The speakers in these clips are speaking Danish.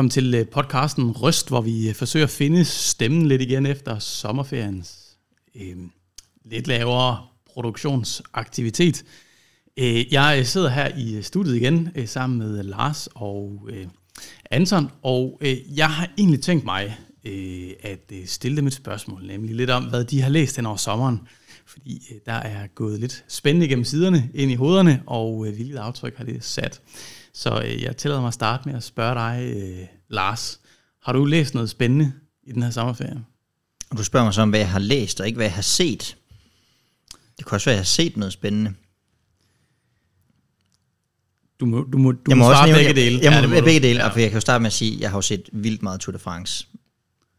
Velkommen til øh, podcasten Røst, hvor vi øh, forsøger at finde stemmen lidt igen efter sommerferiens øh, lidt lavere produktionsaktivitet. Øh, jeg øh, sidder her i studiet igen øh, sammen med Lars og øh, Anton, og øh, jeg har egentlig tænkt mig øh, at stille dem et spørgsmål, nemlig lidt om, hvad de har læst hen over sommeren. Fordi øh, der er gået lidt spændende gennem siderne ind i hovederne, og øh, hvilket aftryk har det sat. Så øh, jeg tillader mig at starte med at spørge dig, øh, Lars. Har du læst noget spændende i den her sommerferie? Og du spørger mig så om, hvad jeg har læst, og ikke hvad jeg har set. Det kan også være, at jeg har set noget spændende. Du må, du må, du jeg må, må svare også begge dele. Jeg, jeg, Ja, må, du. begge dele, Ja. ja. for jeg kan jo starte med at sige, at jeg har jo set vildt meget Tour de France.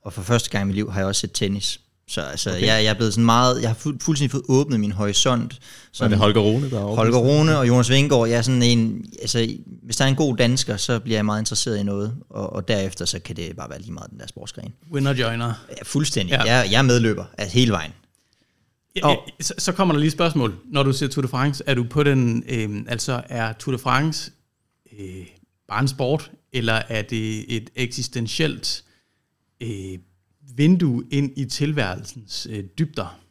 Og for første gang i mit liv har jeg også set tennis. Så altså, okay. jeg, jeg er blevet sådan meget, jeg har fu- fuldstændig fået åbnet min horisont. Så er det Holger Rune, der er? Holger Rune og Jonas Vingegaard, jeg er sådan en, altså, hvis der er en god dansker, så bliver jeg meget interesseret i noget, og, og derefter så kan det bare være lige meget den der sportsgren. Winner joiner. Ja, fuldstændig. Ja. Jeg, jeg er medløber, altså hele vejen. Ja, ja, så, så kommer der lige et spørgsmål. Når du siger Tour de France, er du på den, øh, altså er Tour de France øh, bare en sport, eller er det et eksistentielt øh, vindue ind i tilværelsens øh, dybder?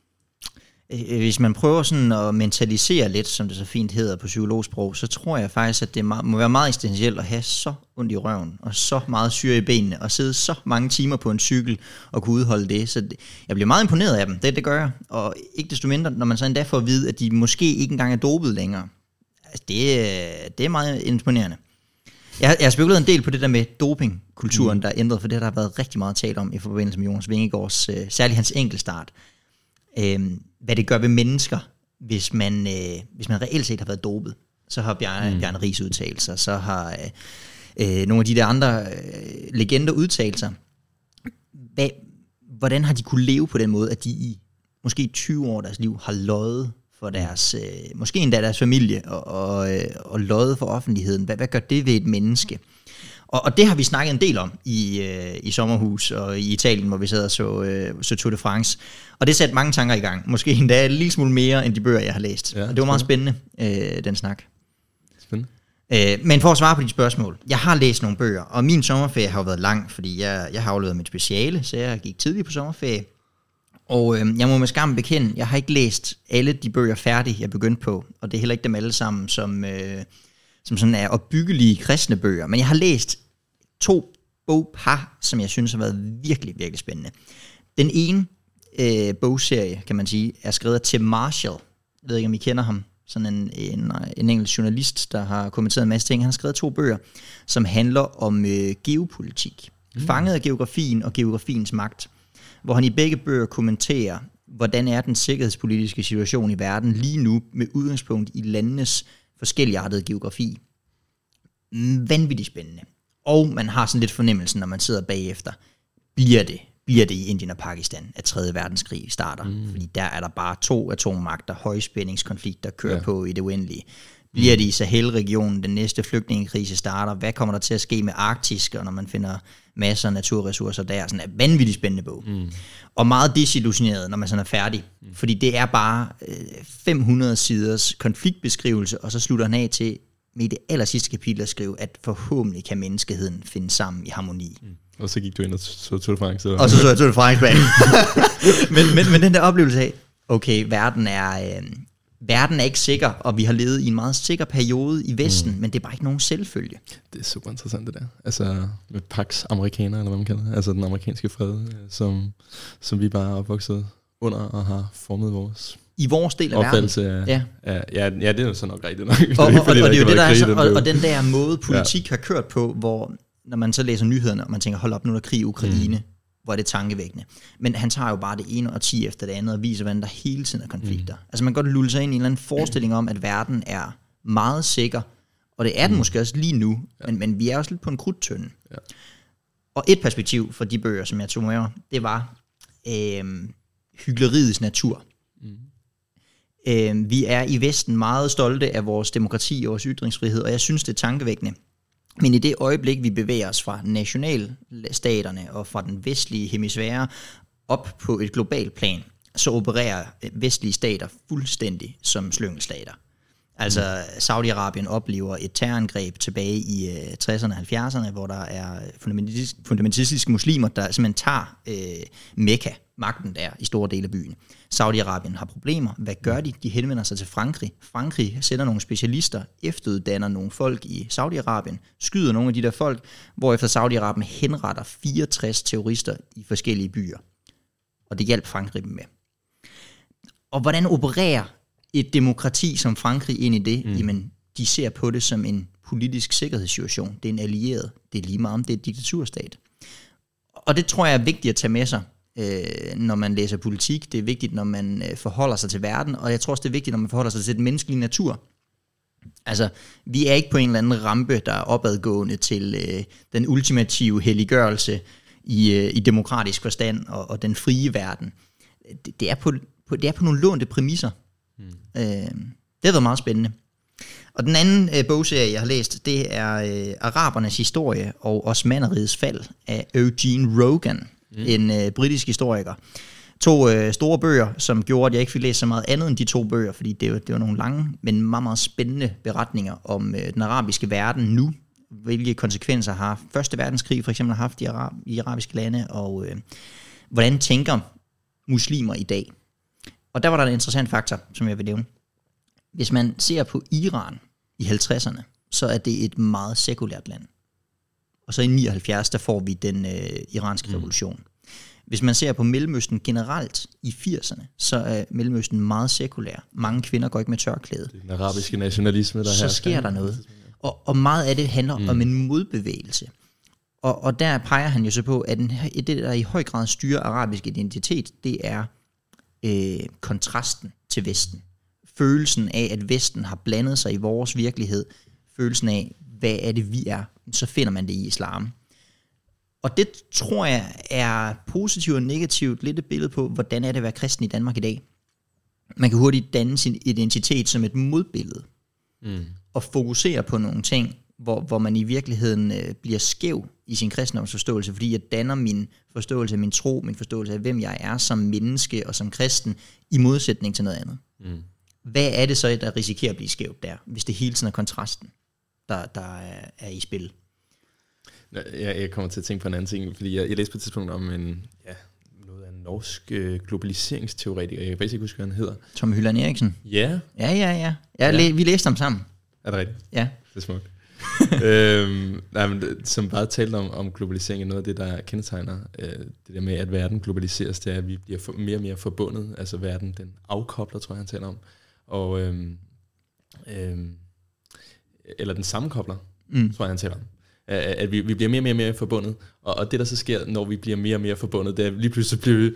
Øh, øh, hvis man prøver sådan at mentalisere lidt, som det så fint hedder på psykologsprog, så tror jeg faktisk, at det må være meget essentielt at have så ondt i røven, og så meget syre i benene, og sidde så mange timer på en cykel, og kunne udholde det. Så jeg bliver meget imponeret af dem, det, det gør jeg. Og ikke desto mindre, når man så endda får at vide, at de måske ikke engang er dopet længere. Altså, det, øh, det er meget imponerende. Jeg, jeg har spekuleret en del på det der med dopingkulturen, mm. der er ændret, for det har der været rigtig meget tale om i forbindelse med Jonas Vingegaards, øh, særligt hans enkeltstart. Øh, hvad det gør ved mennesker, hvis man, øh, hvis man reelt set har været dopet. Så har Bjarne, mm. Bjarne Ries udtalt sig, så har øh, øh, nogle af de der andre øh, legender udtalt sig. Hvad, hvordan har de kunne leve på den måde, at de i måske 20 år af deres liv har løjet for deres, øh, måske endda deres familie, og, og, øh, og løjet for offentligheden. Hvad, hvad gør det ved et menneske? Og, og det har vi snakket en del om i, øh, i sommerhus og i Italien, hvor vi sad og så, øh, så Tour de France. Og det satte mange tanker i gang. Måske endda en lille smule mere end de bøger, jeg har læst. Ja, og det var meget spændende, øh, den snak. Spændende. Øh, men for at svare på dit spørgsmål, jeg har læst nogle bøger, og min sommerferie har jo været lang, fordi jeg, jeg har afleveret mit speciale, så jeg gik tidligt på sommerferie. Og øh, jeg må med skam bekende, jeg har ikke læst alle de bøger færdige, jeg begyndte på, og det er heller ikke dem alle sammen, som, øh, som sådan er opbyggelige kristne bøger. Men jeg har læst to bogpar, som jeg synes har været virkelig, virkelig spændende. Den ene øh, bogserie, kan man sige, er skrevet af Tim Marshall. Jeg ved ikke, om I kender ham. Sådan en, en, en engelsk journalist, der har kommenteret en masse ting. Han har skrevet to bøger, som handler om øh, geopolitik. Mm. Fanget af geografien og geografiens magt. Hvor han i begge bøger kommenterer, hvordan er den sikkerhedspolitiske situation i verden lige nu med udgangspunkt i landenes forskelligartede geografi. Vanvittigt spændende. Og man har sådan lidt fornemmelsen, når man sidder bagefter, bliver det, bliver det i Indien og Pakistan, at 3. verdenskrig starter. Mm. Fordi der er der bare to atommagter, højspændingskonflikter kører. Ja. på i det uendelige. Bliver det i Sahel-regionen, den næste flygtningekrise starter? Hvad kommer der til at ske med Arktis, og når man finder masser af naturressourcer der? Sådan en vanvittigt spændende bog. Mm. Og meget desillusioneret, når man sådan er færdig. Mm. Fordi det er bare øh, 500 siders konfliktbeskrivelse, og så slutter han af til med det aller sidste kapitel at skrive, at forhåbentlig kan menneskeheden finde sammen i harmoni. Mm. Og så gik du ind og så Tour de France. Eller? Og så så jeg Tour de France bag. men, men, men den der oplevelse af, okay, verden er, øh, verden er ikke sikker, og vi har levet i en meget sikker periode i Vesten, mm. men det er bare ikke nogen selvfølge. Det er super interessant det der. Altså med Pax Amerikaner, eller hvad man kalder det. Altså den amerikanske fred, øh, som, som vi bare er opvokset under og har formet vores I vores del af verden. opfattelse af, Ja. ja. Ja, det er jo så nok rigtigt nok. Og, og, og, og det er jo ikke det, der er så, og, og den der måde, politik ja. har kørt på, hvor når man så læser nyhederne, og man tænker, hold op, nu er der krig i Ukraine, mm. Hvor er det tankevækkende. Men han tager jo bare det ene og ti efter det andet, og viser, hvordan der hele tiden er konflikter. Mm. Altså man kan godt lulle sig ind i en eller anden forestilling om, at verden er meget sikker, og det er den mm. måske også lige nu, ja. men, men vi er også lidt på en krudtønde. Ja. Og et perspektiv for de bøger, som jeg tog med mig, det var øh, hyggeleriets natur. Øh, vi er i Vesten meget stolte af vores demokrati og vores ytringsfrihed, og jeg synes, det er tankevækkende. Men i det øjeblik, vi bevæger os fra nationalstaterne og fra den vestlige hemisfære op på et globalt plan, så opererer vestlige stater fuldstændig som slyngelstater. Altså, Saudi-Arabien oplever et terrorangreb tilbage i øh, 60'erne og 70'erne, hvor der er fundamentalistiske muslimer, der simpelthen tager øh, Mekka, magten der i store dele af byen. Saudi-Arabien har problemer. Hvad gør de? De henvender sig til Frankrig. Frankrig sender nogle specialister, efteruddanner nogle folk i Saudi-Arabien, skyder nogle af de der folk, hvorefter Saudi-Arabien henretter 64 terrorister i forskellige byer. Og det hjalp Frankrig dem med. Og hvordan opererer et demokrati som Frankrig ind i det? Mm. Jamen, de ser på det som en politisk sikkerhedssituation. Det er en allieret. Det er lige meget om det er et diktaturstat. Og det tror jeg er vigtigt at tage med sig, øh, når man læser politik. Det er vigtigt, når man øh, forholder sig til verden. Og jeg tror også, det er vigtigt, når man forholder sig til den menneskelige natur. Altså, vi er ikke på en eller anden rampe, der er opadgående til øh, den ultimative helliggørelse i, øh, i demokratisk forstand og, og den frie verden. Det, det, er på, på, det er på nogle lånte præmisser. Mm. Øh, det har været meget spændende. Og den anden øh, bogserie, jeg har læst, det er øh, Arabernes historie og Osmaneriets fald af Eugene Rogan, mm. en øh, britisk historiker. To øh, store bøger, som gjorde, at jeg ikke fik læst så meget andet end de to bøger, fordi det det var nogle lange, men meget, meget spændende beretninger om øh, den arabiske verden nu, hvilke konsekvenser har Første Verdenskrig for eksempel haft i, arab, i arabiske lande, og øh, hvordan tænker muslimer i dag. Og der var der en interessant faktor, som jeg vil nævne. Hvis man ser på Iran i 50'erne, så er det et meget sekulært land. Og så i 79, der får vi den øh, iranske mm. revolution. Hvis man ser på Mellemøsten generelt i 80'erne, så er Mellemøsten meget sekulær. Mange kvinder går ikke med tørklæde. Det er den arabiske nationalisme, der Så sker der noget. Og, og meget af det handler mm. om en modbevægelse. Og, og der peger han jo så på, at den, det, der i høj grad styrer arabisk identitet, det er øh, kontrasten til Vesten. Følelsen af, at Vesten har blandet sig i vores virkelighed. Følelsen af, hvad er det, vi er. Så finder man det i islam. Og det tror jeg er positivt og negativt lidt et billede på, hvordan er det at være kristen i Danmark i dag. Man kan hurtigt danne sin identitet som et modbillede. Mm. Og fokusere på nogle ting, hvor, hvor man i virkeligheden øh, bliver skæv i sin kristendomsforståelse, fordi jeg danner min forståelse af min tro, min forståelse af, hvem jeg er som menneske og som kristen, i modsætning til noget andet. Mm. Hvad er det så, der risikerer at blive skævt der, hvis det hele tiden er kontrasten, der, der er, er i spil? Jeg, jeg kommer til at tænke på en anden ting, fordi jeg, jeg læste på et tidspunkt om en, ja, noget af en norsk øh, globaliseringsteoretiker. Jeg kan faktisk ikke huske, hvad han hedder. Tom Hylland Eriksen? Ja. Ja, ja, ja. ja, ja. vi læste ham sammen. Er det rigtigt? Ja. Det er smukt. øhm, nej, men, som bare talte om, om globalisering, noget af det, der kendetegner øh, det der med, at verden globaliseres, det er, at vi bliver for, mere og mere forbundet. Altså verden, den afkobler, tror jeg, han taler om. Og, øhm, øhm, eller den sammenkobler, mm. tror jeg, han taler om at vi, vi bliver mere og mere, mere forbundet. Og, og det, der så sker, når vi bliver mere og mere forbundet, det er, at lige pludselig bliver vi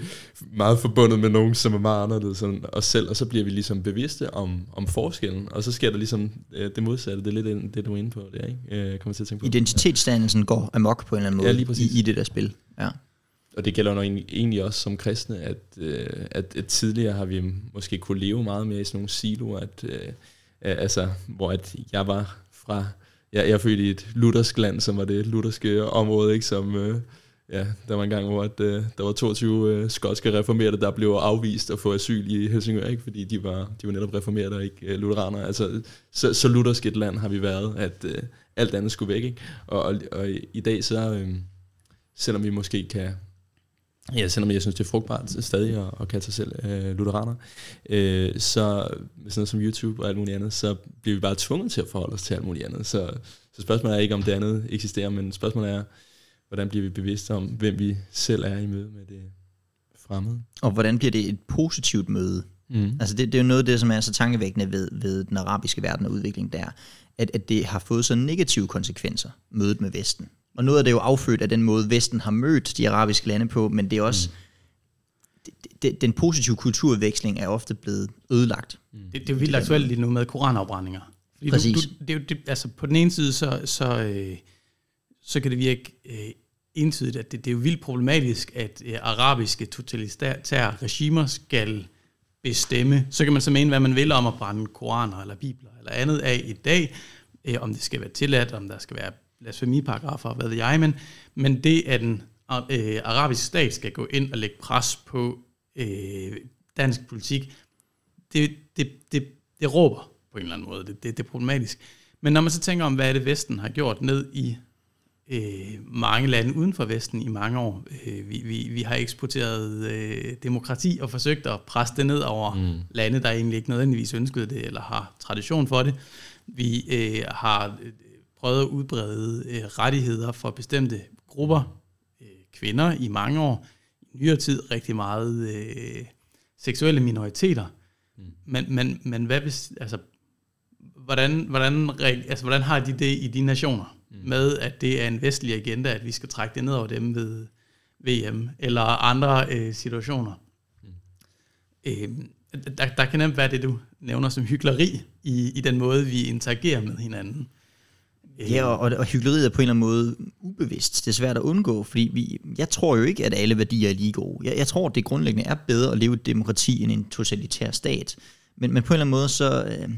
meget forbundet med nogen, som er meget anderledes end os selv, og så bliver vi ligesom bevidste om, om forskellen, og så sker der ligesom øh, det modsatte. Det er lidt det, du er inde på, det er, ikke? Jeg øh, kommer til at tænke på. Identitetsdannelsen går amok på en eller anden måde ja, lige i, i det der spil. Ja. Og det gælder jo egentlig også som kristne, at, øh, at, at tidligere har vi måske kunne leve meget mere i sådan nogle siloer, at, øh, altså, hvor at jeg var fra ja, jeg er født i et luthersk land, som var det lutherske område, ikke, som... Øh, ja, der var en gang, hvor at, øh, der var 22 øh, skotske reformerede, der blev afvist at få asyl i Helsingør, ikke? fordi de var, de var netop reformerede og ikke øh, lutheranere. Altså, så, så luthersk et land har vi været, at øh, alt andet skulle væk. Ikke? Og, og, og i dag så, øh, selvom vi måske kan Ja, selvom jeg synes, det er frugtbart stadig at, at kalde sig selv øh, lutheraner, øh, så med sådan noget som YouTube og alt muligt andet, så bliver vi bare tvunget til at forholde os til alt muligt andet. Så, så spørgsmålet er ikke, om det andet eksisterer, men spørgsmålet er, hvordan bliver vi bevidste om, hvem vi selv er i møde med det fremmede. Og hvordan bliver det et positivt møde? Mm. Altså det, det er jo noget af det, som er så tankevækkende ved, ved den arabiske verden og udvikling der, at, at det har fået så negative konsekvenser, mødet med Vesten. Og noget af det er jo affødt af den måde, Vesten har mødt de arabiske lande på, men det er også... Mm. Det, det, den positive kulturudveksling er ofte blevet ødelagt. Mm. Det, det er jo vildt aktuelt lige nu med koranafbrændinger. Fordi Præcis. Du, du, det er jo, det, altså på den ene side, så, så, øh, så kan det virke øh, entydigt, at det, det er jo vildt problematisk, at øh, arabiske totalitære regimer skal bestemme. Så kan man så mene, hvad man vil om at brænde koraner eller bibler eller andet af i dag, øh, om det skal være tilladt, om der skal være blasfemiparagrafer, hvad ved jeg, men, men det, at den øh, arabiske stat skal gå ind og lægge pres på øh, dansk politik, det, det, det, det råber på en eller anden måde. Det, det, det er problematisk. Men når man så tænker om, hvad er det Vesten har gjort ned i øh, mange lande uden for Vesten i mange år. Øh, vi, vi, vi har eksporteret øh, demokrati og forsøgt at presse det ned over mm. lande, der egentlig ikke nødvendigvis ønskede det, eller har tradition for det. Vi øh, har prøvet at udbrede øh, rettigheder for bestemte grupper, øh, kvinder i mange år, i nyere tid rigtig meget øh, seksuelle minoriteter. Mm. Men, men, men hvad hvis, altså, hvordan, hvordan, altså, hvordan har de det i de nationer? Mm. Med at det er en vestlig agenda, at vi skal trække det ned over dem ved VM eller andre øh, situationer. Mm. Øh, der, der kan nemt være det, du nævner som hyggeleri i, i den måde, vi interagerer med hinanden. Øh. Ja, og, og hyggeleriet er på en eller anden måde ubevidst. Det er svært at undgå, fordi vi, jeg tror jo ikke, at alle værdier er lige gode. Jeg, jeg tror, at det grundlæggende er bedre at leve i et demokrati end en totalitær stat. Men, men på en eller anden måde, så... Øh,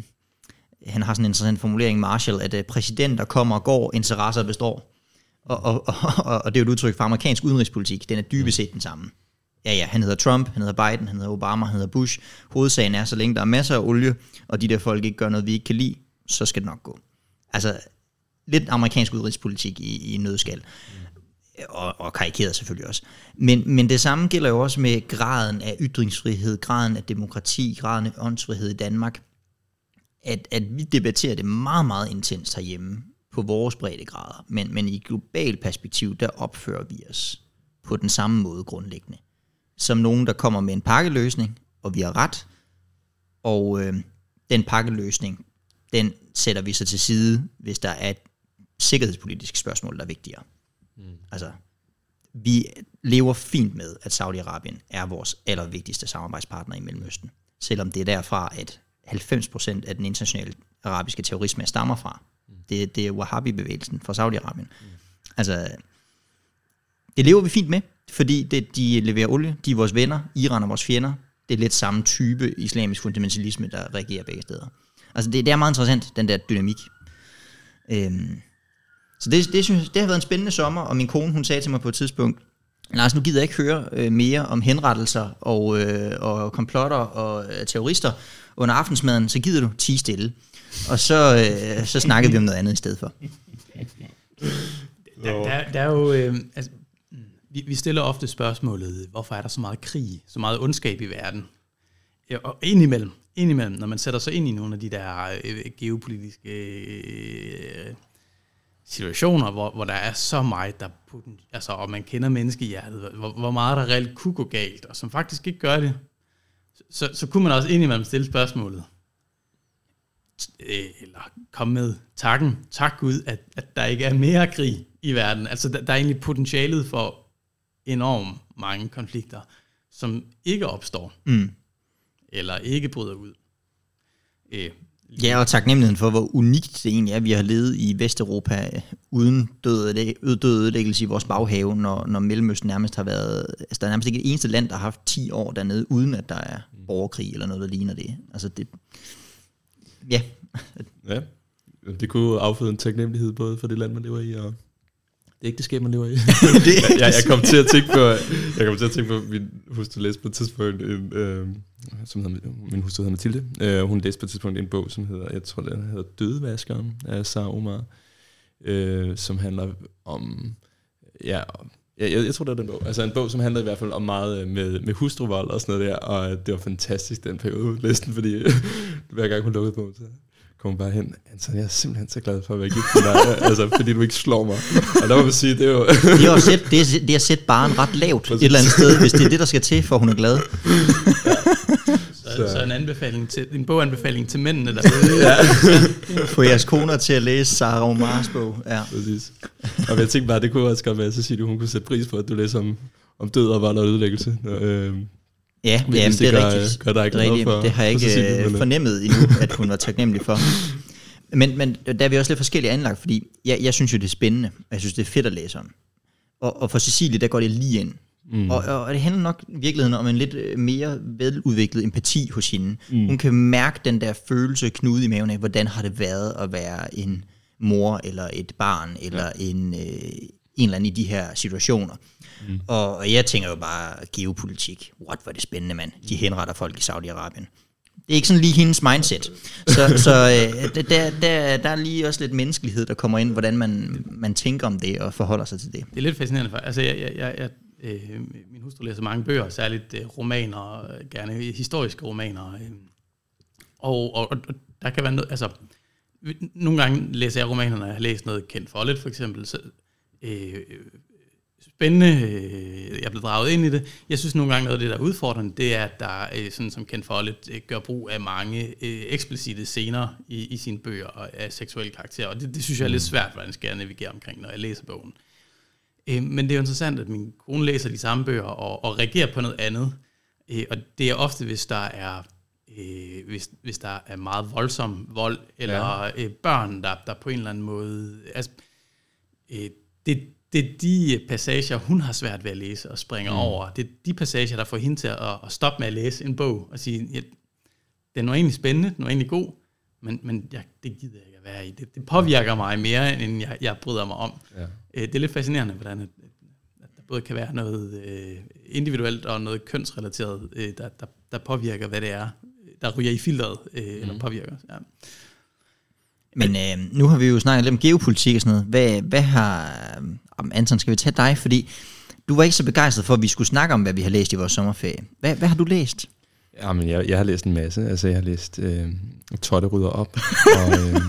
han har sådan en interessant formulering, Marshall, at øh, præsidenter kommer og går, interesser består. Og, og, og, og det er jo et udtryk for amerikansk udenrigspolitik. Den er dybest set den samme. Ja, ja, han hedder Trump, han hedder Biden, han hedder Obama, han hedder Bush. Hovedsagen er, så længe der er masser af olie, og de der folk ikke gør noget, vi ikke kan lide, så skal det nok gå. Altså, lidt amerikansk udenrigspolitik i, i nødskal. Og, og karikeret selvfølgelig også. Men, men det samme gælder jo også med graden af ytringsfrihed, graden af demokrati, graden af åndsfrihed i Danmark. At, at vi debatterer det meget, meget intenst herhjemme på vores breddegrader. Men, men i global perspektiv, der opfører vi os på den samme måde grundlæggende. Som nogen, der kommer med en pakkeløsning, og vi har ret. Og øh, den pakkeløsning, den sætter vi så til side, hvis der er et sikkerhedspolitisk spørgsmål, der er vigtigere. Mm. Altså, vi lever fint med, at Saudi-Arabien er vores allervigtigste samarbejdspartner i Mellemøsten. Selvom det er derfra, at 90% af den internationale arabiske terrorisme stammer fra. Mm. Det, det er Wahhabi-bevægelsen fra Saudi-Arabien. Mm. Altså, det lever vi fint med, fordi det, de leverer olie, de er vores venner, Iran er vores fjender. Det er lidt samme type islamisk fundamentalisme, der reagerer begge steder. Altså det, det er meget interessant, den der dynamik. Øhm, så det, det, synes, det har været en spændende sommer, og min kone hun sagde til mig på et tidspunkt, Lars, nu gider jeg ikke høre øh, mere om henrettelser og, øh, og komplotter og øh, terrorister under aftensmaden, så gider du ti stille. Og så, øh, så snakkede vi om noget andet i stedet for. Der, der, der er jo, øh, altså, vi, vi stiller ofte spørgsmålet, hvorfor er der så meget krig, så meget ondskab i verden? Og indimellem, indimellem, når man sætter sig ind i nogle af de der øh, geopolitiske øh, situationer, hvor, hvor der er så meget, der putten, altså, og man kender menneskehjertet, hvor, hvor meget der reelt kunne gå galt, og som faktisk ikke gør det, så, så kunne man også indimellem stille spørgsmålet, øh, eller komme med takken, tak Gud, at, at der ikke er mere krig i verden. Altså, der, der er egentlig potentialet for enormt mange konflikter, som ikke opstår, mm. eller ikke bryder ud. Øh, Ja, og taknemmeligheden for, hvor unikt det egentlig er, at vi har levet i Vesteuropa øh, uden død, død ødelæggelse i vores baghave, når, når Mellemøsten nærmest har været... Altså, der er nærmest ikke et eneste land, der har haft 10 år dernede, uden at der er borgerkrig eller noget, der ligner det. Altså, det... Ja. ja. Det kunne afføde en taknemmelighed både for det land, man lever i, og det ægteskab, man lever i. det jeg, jeg, kom til at tænke på, jeg kom til at tænke på, min hustru læste på et tidspunkt, en, øh, som hedder, min hustru hedder Mathilde, øh, hun læste på et tidspunkt en bog, som hedder, jeg tror, den hedder Dødevaskeren af Sarah Omar, øh, som handler om, ja, jeg, jeg, jeg tror, det er den bog. Altså en bog, som handler i hvert fald om meget øh, med, med hustruvold og sådan noget der, og det var fantastisk, den periode, læste den, fordi hver gang hun lukkede på, så kom bare hen, Anton, jeg er simpelthen så glad for at være gift med dig, altså, fordi du ikke slår mig. Og der må man sige, det er jo... det, er at sætte, det, er, det er at sætte barn ret lavt et eller andet sted, hvis det er det, der skal til, for hun er glad. Så, så en, anbefaling til, en boganbefaling til mændene der. ja. Få jeres koner til at læse Sarah Omars bog. Ja. Præcis. Og jeg tænkte bare, det kunne også godt være, så siger du, hun kunne sætte pris på, at du læser om, om død og vold og ødelæggelse. Øh, Ja, jamen, det, det er gør, rigtigt. Gør dig ikke det, for, det har jeg ikke for fornemmet endnu, at hun var taknemmelig for. Men, men der er vi også lidt forskellige anlagt, fordi jeg, jeg synes jo, det er spændende. Jeg synes, det er fedt at læse om. Og, og for Cecilie, der går det lige ind. Mm. Og, og det handler nok i virkeligheden om en lidt øh, mere veludviklet empati hos hende. Mm. Hun kan mærke den der følelse knude i maven af, hvordan har det været at være en mor eller et barn eller ja. en, øh, en eller anden i de her situationer. Mm. Og, og jeg tænker jo bare geopolitik. What var det spændende, mand. De henretter folk i Saudi-Arabien. Det er ikke sådan lige hendes mindset. Så, så øh, der, der, der er lige også lidt menneskelighed, der kommer ind, hvordan man, man tænker om det og forholder sig til det. Det er lidt fascinerende. For, altså, jeg, jeg, jeg øh, min hustru læser mange bøger, særligt øh, romaner, øh, gerne historiske romaner. Øh, og, og, og der kan være noget, altså, nogle gange læser jeg romaner, når jeg har læst noget kendt for lidt, for eksempel. Så, øh, spændende, øh, jeg blev draget ind i det. Jeg synes nogle gange noget af det, der er udfordrende, det er, at der, øh, sådan som Ken Follett, øh, gør brug af mange øh, eksplicite scener i, i sine bøger af seksuelle karakterer, og det, det synes jeg er lidt svært, hvordan skal jeg navigere omkring, når jeg læser bogen. Øh, men det er jo interessant, at min kone læser de samme bøger og, og reagerer på noget andet, øh, og det er ofte, hvis der er øh, hvis, hvis der er meget voldsom vold, eller ja. øh, børn, der, der på en eller anden måde... Altså, øh, det, det er de passager, hun har svært ved at læse og springer mm. over. Det er de passager, der får hende til at, at stoppe med at læse en bog og sige, ja, den er egentlig spændende, den er egentlig god, men, men jeg, det gider jeg ikke at være i. Det, det påvirker mig mere, end jeg, jeg bryder mig om. Ja. Øh, det er lidt fascinerende, hvordan at, at der både kan være noget øh, individuelt og noget kønsrelateret, øh, der, der, der påvirker, hvad det er, der ryger i filteret, øh, mm. eller påvirker. Ja. Men øh, nu har vi jo snakket lidt om geopolitik og sådan noget. Hvad, hvad har... Om Anton, skal vi tage dig? Fordi du var ikke så begejstret for, at vi skulle snakke om, hvad vi har læst i vores sommerferie. Hvad, hvad har du læst? Jamen, jeg, jeg har læst en masse. Altså, jeg har læst øh, Totte rydder op, og øh,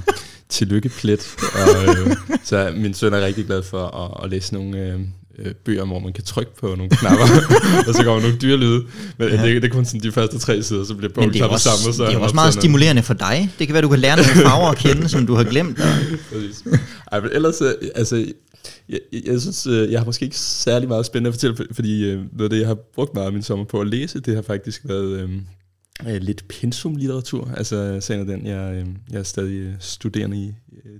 Tillykke plet. Og, øh, så min søn er rigtig glad for at, at læse nogle øh, øh, bøger, hvor man kan trykke på nogle knapper, og så kommer nogle dyrelyde. Men ja. det, det er kun sådan de første tre sider, så bliver bogen klappet sammen. Og så det er også meget stimulerende for dig. Det kan være, du kan lære nogle farver at kende, som du har glemt. Præcis. Ej, men ellers, øh, altså, jeg, jeg, jeg synes, øh, jeg har måske ikke særlig meget spændende at fortælle, fordi øh, noget af det, jeg har brugt meget af min sommer på at læse, det har faktisk været øh, lidt pensum-litteratur. Altså, sagen den, jeg, øh, jeg er stadig studerende i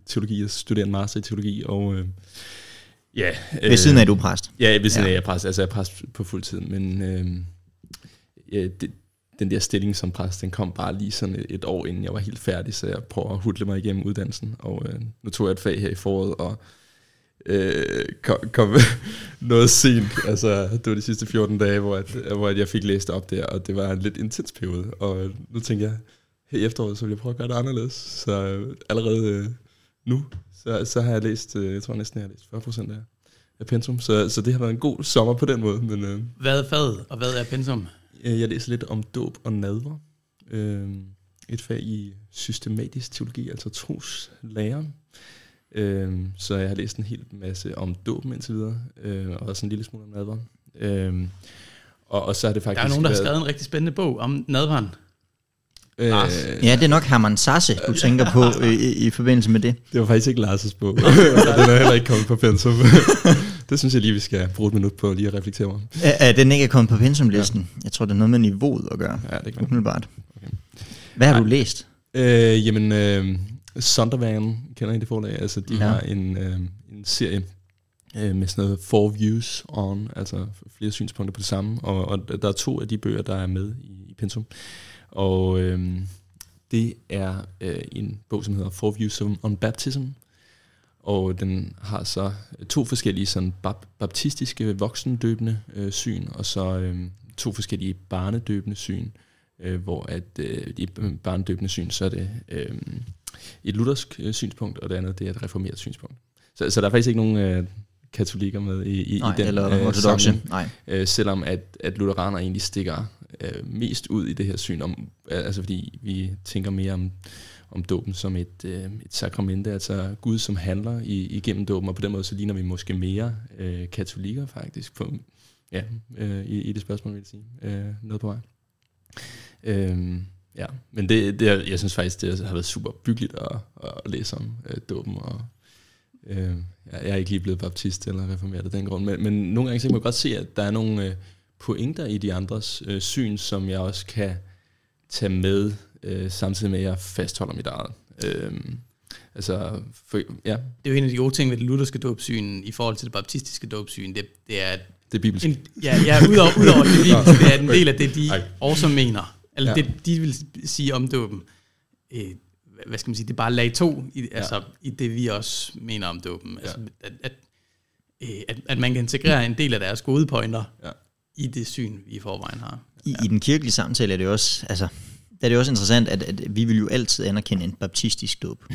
teologi, jeg studerer en master i teologi, og øh, Ja. Øh, ved siden af, du er præst? Ja, ved siden ja. af, jeg er præst. Altså, jeg er præst på fuld tid, men øh, ja, det, den der stilling som præst, den kom bare lige sådan et, et år inden jeg var helt færdig, så jeg prøver at hudle mig igennem uddannelsen. Og øh, nu tog jeg et fag her i foråret, og øh, kom, kom noget sent. Altså, det var de sidste 14 dage, hvor, at, hvor at jeg fik læst op der, og det var en lidt intens periode. Og nu tænker jeg, her i efteråret, så vil jeg prøve at gøre det anderledes. Så øh, allerede øh, nu, så, så har jeg læst, øh, jeg tror næsten, jeg har læst 40 procent af, af pensum. Så, så det har været en god sommer på den måde. Men, øh, hvad er faget, og hvad er pensum? Jeg læser lidt om dåb og nadver. Øh, et fag i systematisk teologi, altså troslærer. Øh, så jeg har læst en hel masse om dåb indtil videre, øh, og også en lille smule om nadver. Øh, og, og så har det faktisk Der er nogen, der har skrevet en rigtig spændende bog om nadveren. Øh, ja, det er nok Herman Sasse, du tænker på i, i forbindelse med det. Det var faktisk ikke Lars' bog. den er heller ikke kommet på pensum. det synes jeg lige, vi skal bruge et minut på lige at reflektere over. Er, er den ikke er kommet på pensumlisten? Ja. Jeg tror, det er noget med niveauet at gøre. Ja, det kan Umiddelbart. Okay. Hvad har Nej. du læst? Øh, jamen, øh, Sondervan, kender I det forlag? Altså, de ja. har en, øh, en serie øh, med sådan noget four views on, altså flere synspunkter på det samme. Og, og der er to af de bøger, der er med i, i pensum. Og øh, det er øh, en bog, som hedder Four Views on Baptism, og den har så to forskellige sådan bap- baptistiske voksendøbende øh, syn, og så øh, to forskellige barnedøbende syn, øh, hvor at øh, i barnedøbende syn, så er det øh, et luthersk øh, synspunkt, og det andet det er et reformeret synspunkt. Så, så der er faktisk ikke nogen øh, katolikker med i, i, Nej, i den eller øh, samling, Nej. Øh, selvom at, at lutheraner egentlig stikker øh, mest ud i det her syn, om, altså fordi vi tænker mere om, om dåben som et, øh, et sakramente, altså Gud som handler i, igennem dåben, og på den måde så ligner vi måske mere øh, katolikker faktisk, på, ja, øh, i, i det spørgsmål vil jeg sige, øh, noget på vej. Øh, ja, men det, det, jeg synes faktisk, det har været super byggeligt at, at læse om øh, dåben, og øh, jeg er ikke lige blevet baptist eller reformeret af den grund, men, men nogle gange så kan man godt se, at der er nogle... Øh, pointer i de andres øh, syn, som jeg også kan tage med, øh, samtidig med at jeg fastholder mit eget. Øh, altså, for, ja. Det er jo en af de gode ting ved det lutherske dåbsyn i forhold til det baptistiske dåbsyn, det, det er, at det er bibelsk. En, ja, ja udover, udover det bibelske, det er en del af det, de også mener. Eller ja. det, de vil sige om dåben. Øh, hvad skal man sige, det er bare lag to, i, ja. altså i det vi også mener om dåben. Altså, ja. at, at, øh, at, at man kan integrere en del af deres gode pointer ja i det syn, vi i forvejen har. I, ja. I den kirkelige samtale er det også, altså, er det også interessant, at, at vi vil jo altid anerkende en baptistisk dåb.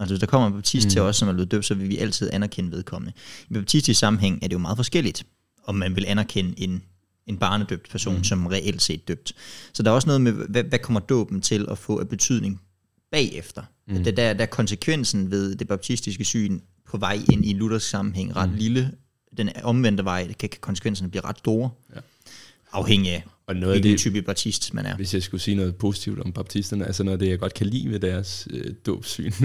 Altså hvis der kommer en baptist mm. til os, som er blevet døbt, så vil vi altid anerkende vedkommende. I baptistisk sammenhæng er det jo meget forskelligt, om man vil anerkende en, en barnedøbt person, mm. som reelt set døbt. Så der er også noget med, hvad, hvad kommer dåben til at få af betydning bagefter. Mm. Der, der, der er konsekvensen ved det baptistiske syn på vej ind i luthersk sammenhæng ret mm. lille. Den omvendte vej kan, kan konsekvenserne blive ret store. Ja. Afhængig af, og noget hvilken det, type baptist man er. Hvis jeg skulle sige noget positivt om baptisterne, altså noget af det, jeg godt kan lide ved deres øh, dåbsyn,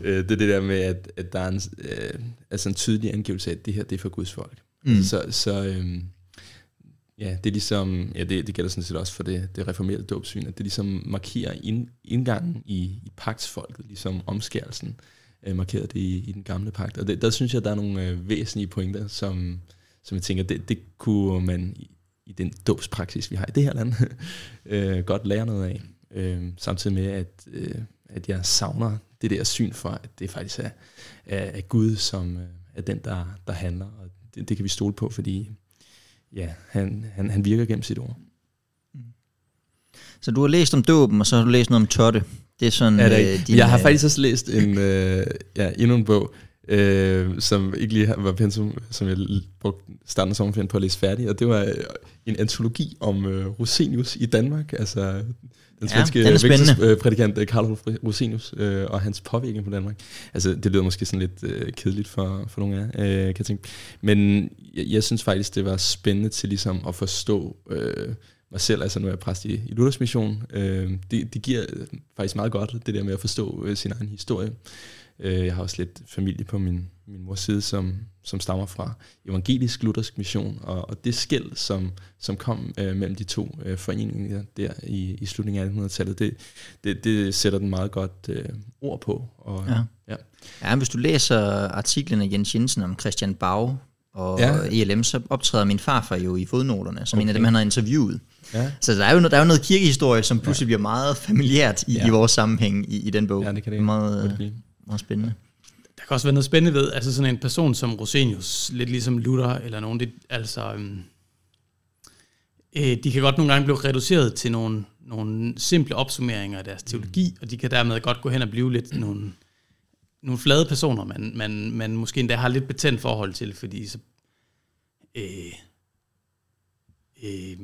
øh, det er det der med, at, at der er en, øh, altså en tydelig angivelse af, at det her det er for Guds folk. Mm. Så, så øh, ja, det er ligesom, ja, det, det gælder sådan set også for det, det reformerede dåbsyn, at det ligesom markerer ind, indgangen i, i pagtsfolket, ligesom omskærelsen øh, markerede det i, i den gamle pagt. Og det, der synes jeg, der er nogle øh, væsentlige pointer, som, som jeg tænker, det, det kunne man i, i den dåbspraksis, vi har i det her land, øh, godt lære noget af. Øh, samtidig med, at, øh, at jeg savner det der syn for, at det faktisk er, er, er Gud, som øh, er den, der, der handler. Og det, det kan vi stole på, fordi ja, han, han, han virker gennem sit ord. Så du har læst om dåben, og så har du læst noget om Totte. Det er sådan... Ja, det er, øh, jeg har øh, faktisk også læst en, øh, ja, endnu en bog, øh, som ikke lige var pensum, som jeg brugte starten af sommerferien på at læse færdig, og det var øh, en antologi om øh, Rosenius i Danmark, altså den svenske ja, øh, prædikant øh, Karl Rosenius øh, og hans påvirkning på Danmark. Altså, det lyder måske sådan lidt øh, kedeligt for, for nogle af jer, øh, kan jeg tænke. Men jeg, jeg synes faktisk, det var spændende til ligesom at forstå øh, mig selv, altså nu er jeg præst i, i Luthers Mission. Øh, det, det giver faktisk meget godt, det der med at forstå øh, sin egen historie. Øh, jeg har også lidt familie på min, min mors side, som, som stammer fra evangelisk luthersk mission, og, og det skæld, som, som kom øh, mellem de to øh, foreninger der i, i slutningen af 1800-tallet, det, det, det sætter den meget godt øh, ord på. Og, ja. Ja. ja, hvis du læser artiklen af Jens Jensen om Christian Bau og ja. ELM, så optræder min farfar jo i fodnoterne, som okay. en af dem, han har interviewet. Ja. Så der er, jo, der er jo noget kirkehistorie, som pludselig ja. bliver meget familiært i, ja. i vores sammenhæng i, i den bog. Ja, det kan det. Meget, meget spændende. Der kan også være noget spændende ved, altså sådan en person som Rosenius, lidt ligesom Luther, eller nogen, det, altså, øhm, øh, de kan godt nogle gange blive reduceret til nogle, nogle simple opsummeringer af deres teologi, mm. og de kan dermed godt gå hen og blive lidt nogle, nogle flade personer, man, man, man måske endda har lidt betændt forhold til, fordi så, øh, øh,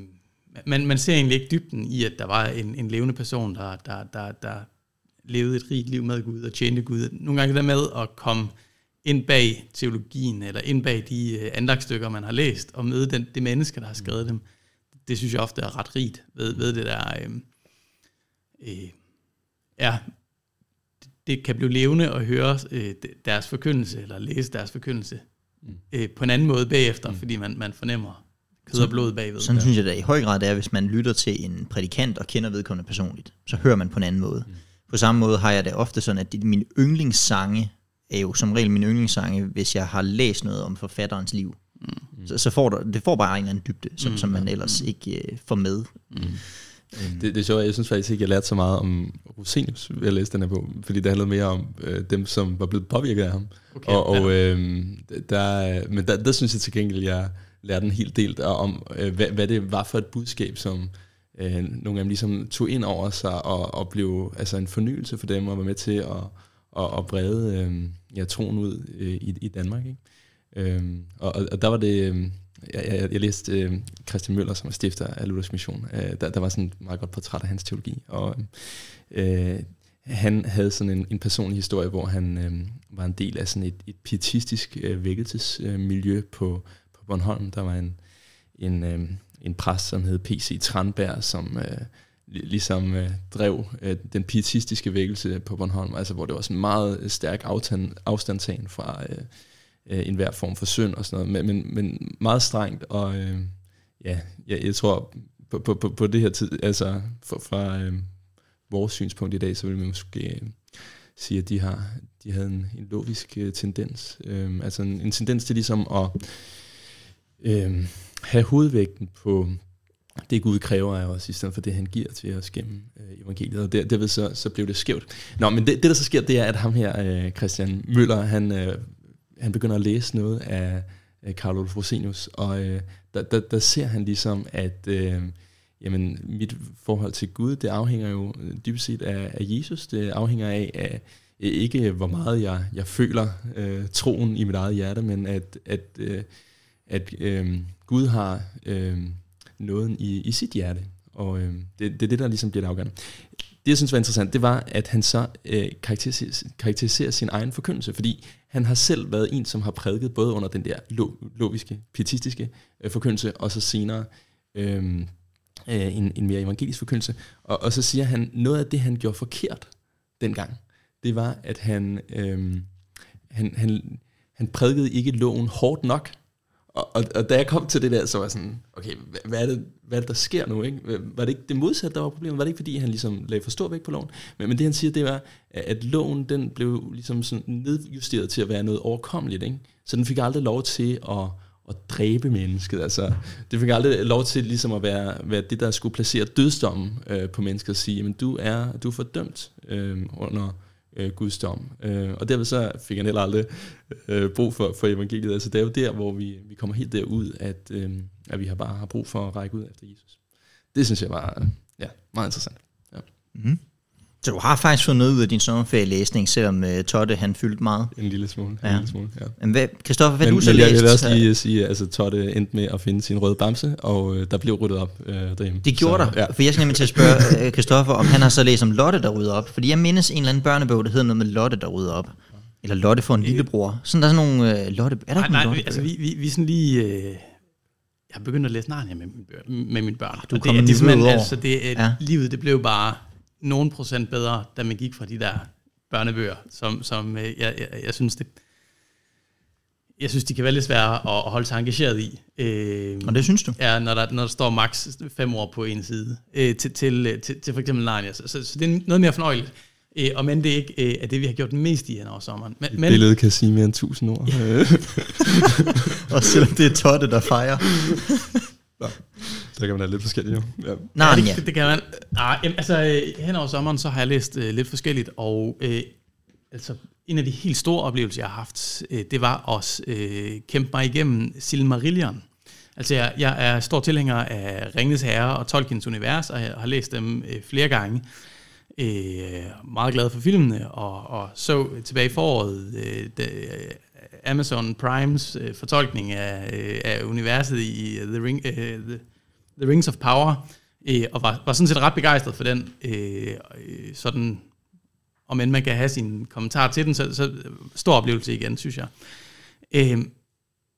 man, man ser egentlig ikke dybden i, at der var en, en levende person, der, der, der, der levede et rigt liv med Gud og tjente Gud. Nogle gange det der med at komme ind bag teologien, eller ind bag de øh, andagstykker, man har læst, og møde den, det menneske, der har skrevet dem, det synes jeg ofte er ret rigt ved, ved det der, øh, øh, ja, det kan blive levende at høre øh, deres forkyndelse, eller læse deres forkyndelse mm. øh, på en anden måde bagefter, mm. fordi man, man fornemmer kød og blod bagved. Sådan der. synes jeg da i høj grad det er, hvis man lytter til en prædikant og kender vedkommende personligt, så hører man på en anden måde. Mm. På samme måde har jeg det ofte sådan, at min yndlingssange er jo som regel min yndlingssange, hvis jeg har læst noget om forfatterens liv. Mm. Så, så får der, det får bare en eller anden dybde, som, mm. som man ellers mm. ikke uh, får med. Mm. Det, det er sjovt, jeg synes faktisk ikke, jeg lærte så meget om Rosenius ved at læse den her bog, fordi det handlede mere om øh, dem, som var blevet påvirket af ham. Okay, og, og ja. øh, der, men der, der synes jeg til gengæld, jeg lærte en hel del om, øh, hvad, hvad det var for et budskab, som øh, nogle af dem ligesom tog ind over sig og, og blev altså en fornyelse for dem og var med til at, at, at brede øh, ja, troen ud øh, i, i Danmark. Ikke? Øh, og, og der var det, øh, jeg, jeg, jeg læste øh, Christian Møller, som er stifter af Luthers Mission, øh, der, der var sådan et meget godt portræt af hans teologi, og øh, han havde sådan en, en personlig historie, hvor han øh, var en del af sådan et, et pietistisk øh, vækkelsesmiljø øh, på, på Bornholm. Der var en, en øh, en præst, som hed P.C. Tranberg, som øh, ligesom øh, drev øh, den pietistiske vækkelse på Bornholm, altså hvor det var sådan meget øh, stærk aftan, afstandtagen fra øh, øh, enhver form for synd og sådan noget, men, men, men meget strengt, og øh, ja, jeg, jeg tror på, på, på, på det her tid, altså fra, fra øh, vores synspunkt i dag, så vil man måske øh, sige, at de har de havde en, en logisk øh, tendens, øh, altså en, en tendens til ligesom at øh, have hovedvægten på det Gud kræver af os, i stedet for det, han giver til os gennem øh, evangeliet. Og der, derved så, så blev det skævt. Nå, men det, det, der så sker, det er, at ham her, øh, Christian Møller, han, øh, han begynder at læse noget af øh, Karl Olof Rosenius, og øh, der, der, der ser han ligesom, at øh, jamen mit forhold til Gud, det afhænger jo øh, dybest set af, af Jesus. Det afhænger af, af ikke hvor meget jeg, jeg føler øh, troen i mit eget hjerte, men at, at, øh, at øh, Gud har øh, nåden i, i sit hjerte. Og øh, det, det er det, der ligesom bliver det afgørende. Det, jeg synes var interessant, det var, at han så øh, karakteriserer, karakteriserer sin egen forkyndelse, fordi han har selv været en, som har prædiket både under den der lo, logiske, pietistiske øh, forkyndelse, og så senere øh, øh, en, en mere evangelisk forkyndelse. Og, og så siger han, noget af det, han gjorde forkert dengang, det var, at han, øh, han, han, han prædikede ikke loven hårdt nok, og, og, og da jeg kom til det der, så var jeg sådan, okay, hvad, hvad, er, det, hvad er det, der sker nu? Ikke? Var det ikke det modsatte, der var problemet? Var det ikke, fordi han ligesom lagde for stor vægt på loven? Men, men det han siger, det var, at loven den blev ligesom sådan nedjusteret til at være noget overkommeligt. Ikke? Så den fik aldrig lov til at, at dræbe mennesket. Altså, det fik aldrig lov til ligesom at være, være det, der skulle placere dødsdommen øh, på mennesket og sige, jamen du er, du er fordømt øh, under øh, Guds dom. Øh, og derved så fik han heller aldrig øh, brug for, for evangeliet. Altså det er jo der, hvor vi, vi kommer helt derud, at, øh, at vi har bare har brug for at række ud efter Jesus. Det synes jeg var øh, ja, meget interessant. Ja. Mm. Så du har faktisk fået noget ud af din sommerferielæsning, selvom uh, Totte han fyldte meget? En lille smule. Ja. En lille smule ja. Men hvad, Christoffer, hvad men, du så men læst? Jeg vil også lige sige, at altså, Totte endte med at finde sin røde bamse, og øh, der blev ryddet op øh, derhjemme. Det gjorde så, der, ja. for jeg skal nemlig til at spørge øh, Christoffer, om han har så læst om Lotte, der rydder op. Fordi jeg mindes en eller anden børnebog, der hedder noget med Lotte, der rydder op. Eller Lotte for en lillebror. Sådan der er sådan nogle øh, Lotte... Er der nej, nej, Lotte altså vi, vi, vi er sådan lige... Øh, jeg har begyndt at læse Narnia med, min børn, med mine børn. Du og kommer det, det, er niveauet simpelthen, over. altså det. Ja. livet det blev bare nogen procent bedre, da man gik fra de der børnebøger, som, som øh, jeg, jeg, jeg synes det, jeg synes, de kan være lidt svære at, holde sig engageret i. Øh, Og det synes du? Ja, når der, når der står max fem år på en side, øh, til, til, til, til for eksempel Narnia. Så, så, så det er noget mere fornøjeligt. Øh, og men det er ikke øh, er det, vi har gjort mest i hen over sommeren. Men, men, Billedet kan sige mere end tusind ord. Og selvom det er Totte, der fejrer. Så kan man have lidt forskelligt jo. Ja. Ja, Narnia. det, det kan man. Ah, jamen, altså, øh, hen over sommeren, så har jeg læst øh, lidt forskelligt, og øh, altså, en af de helt store oplevelser, jeg har haft, øh, det var at øh, kæmpe mig igennem Silmarillion. Altså, jeg, jeg er stor tilhænger af Ringens Herre og Tolkiens univers, og jeg har læst dem øh, flere gange. Øh, meget glad for filmene, og, og så tilbage i foråret øh, da, øh, Amazon Primes øh, fortolkning af, øh, af universet i øh, The, Ring, øh, The, The Rings of Power, øh, og var, var sådan set ret begejstret for den. Øh, øh, sådan, om end man kan have sin kommentar til den, så, så stor oplevelse igen, synes jeg. Øh,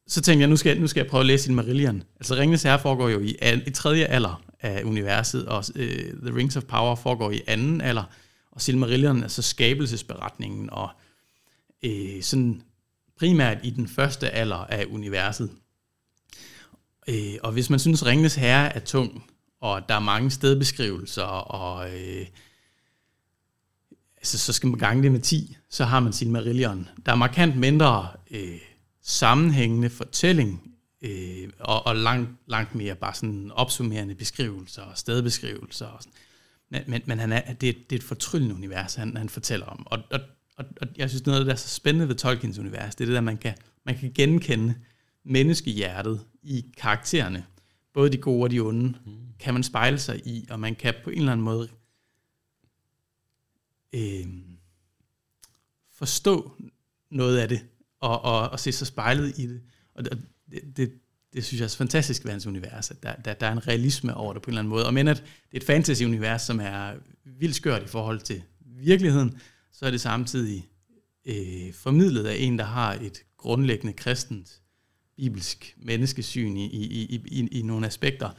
så tænkte jeg, nu skal, nu skal jeg prøve at læse Silmarillion. Altså Ringenes Herre foregår jo i, al, i tredje alder af universet, og øh, The Rings of Power foregår i anden alder, og Silmarillion er så skabelsesberetningen, og øh, sådan primært i den første alder af universet. Øh, og hvis man synes, Ringenes Herre er tung, og der er mange stedbeskrivelser, og øh, altså, så skal man gange det med 10, så har man sin Marillion. Der er markant mindre øh, sammenhængende fortælling, øh, og, og langt, langt mere bare sådan opsummerende beskrivelser og stedbeskrivelser. Og sådan. Men, men, men han er, det, er, det er et fortryllende univers, han, han fortæller om. Og, og, og, og jeg synes, noget af det, der er så spændende ved Tolkiens univers, det er det der, man kan, man kan genkende menneskehjertet i karaktererne. Både de gode og de onde, mm. kan man spejle sig i, og man kan på en eller anden måde øh, forstå noget af det, og, og, og se sig spejlet i det. Og det, det, det, synes jeg er fantastisk ved hans univers, at der, der, der er en realisme over det på en eller anden måde. Og men at det er et fantasy-univers, som er vildt skørt i forhold til virkeligheden, så er det samtidig øh, formidlet af en, der har et grundlæggende kristent, bibelsk menneskesyn i, i, i, i, i nogle aspekter.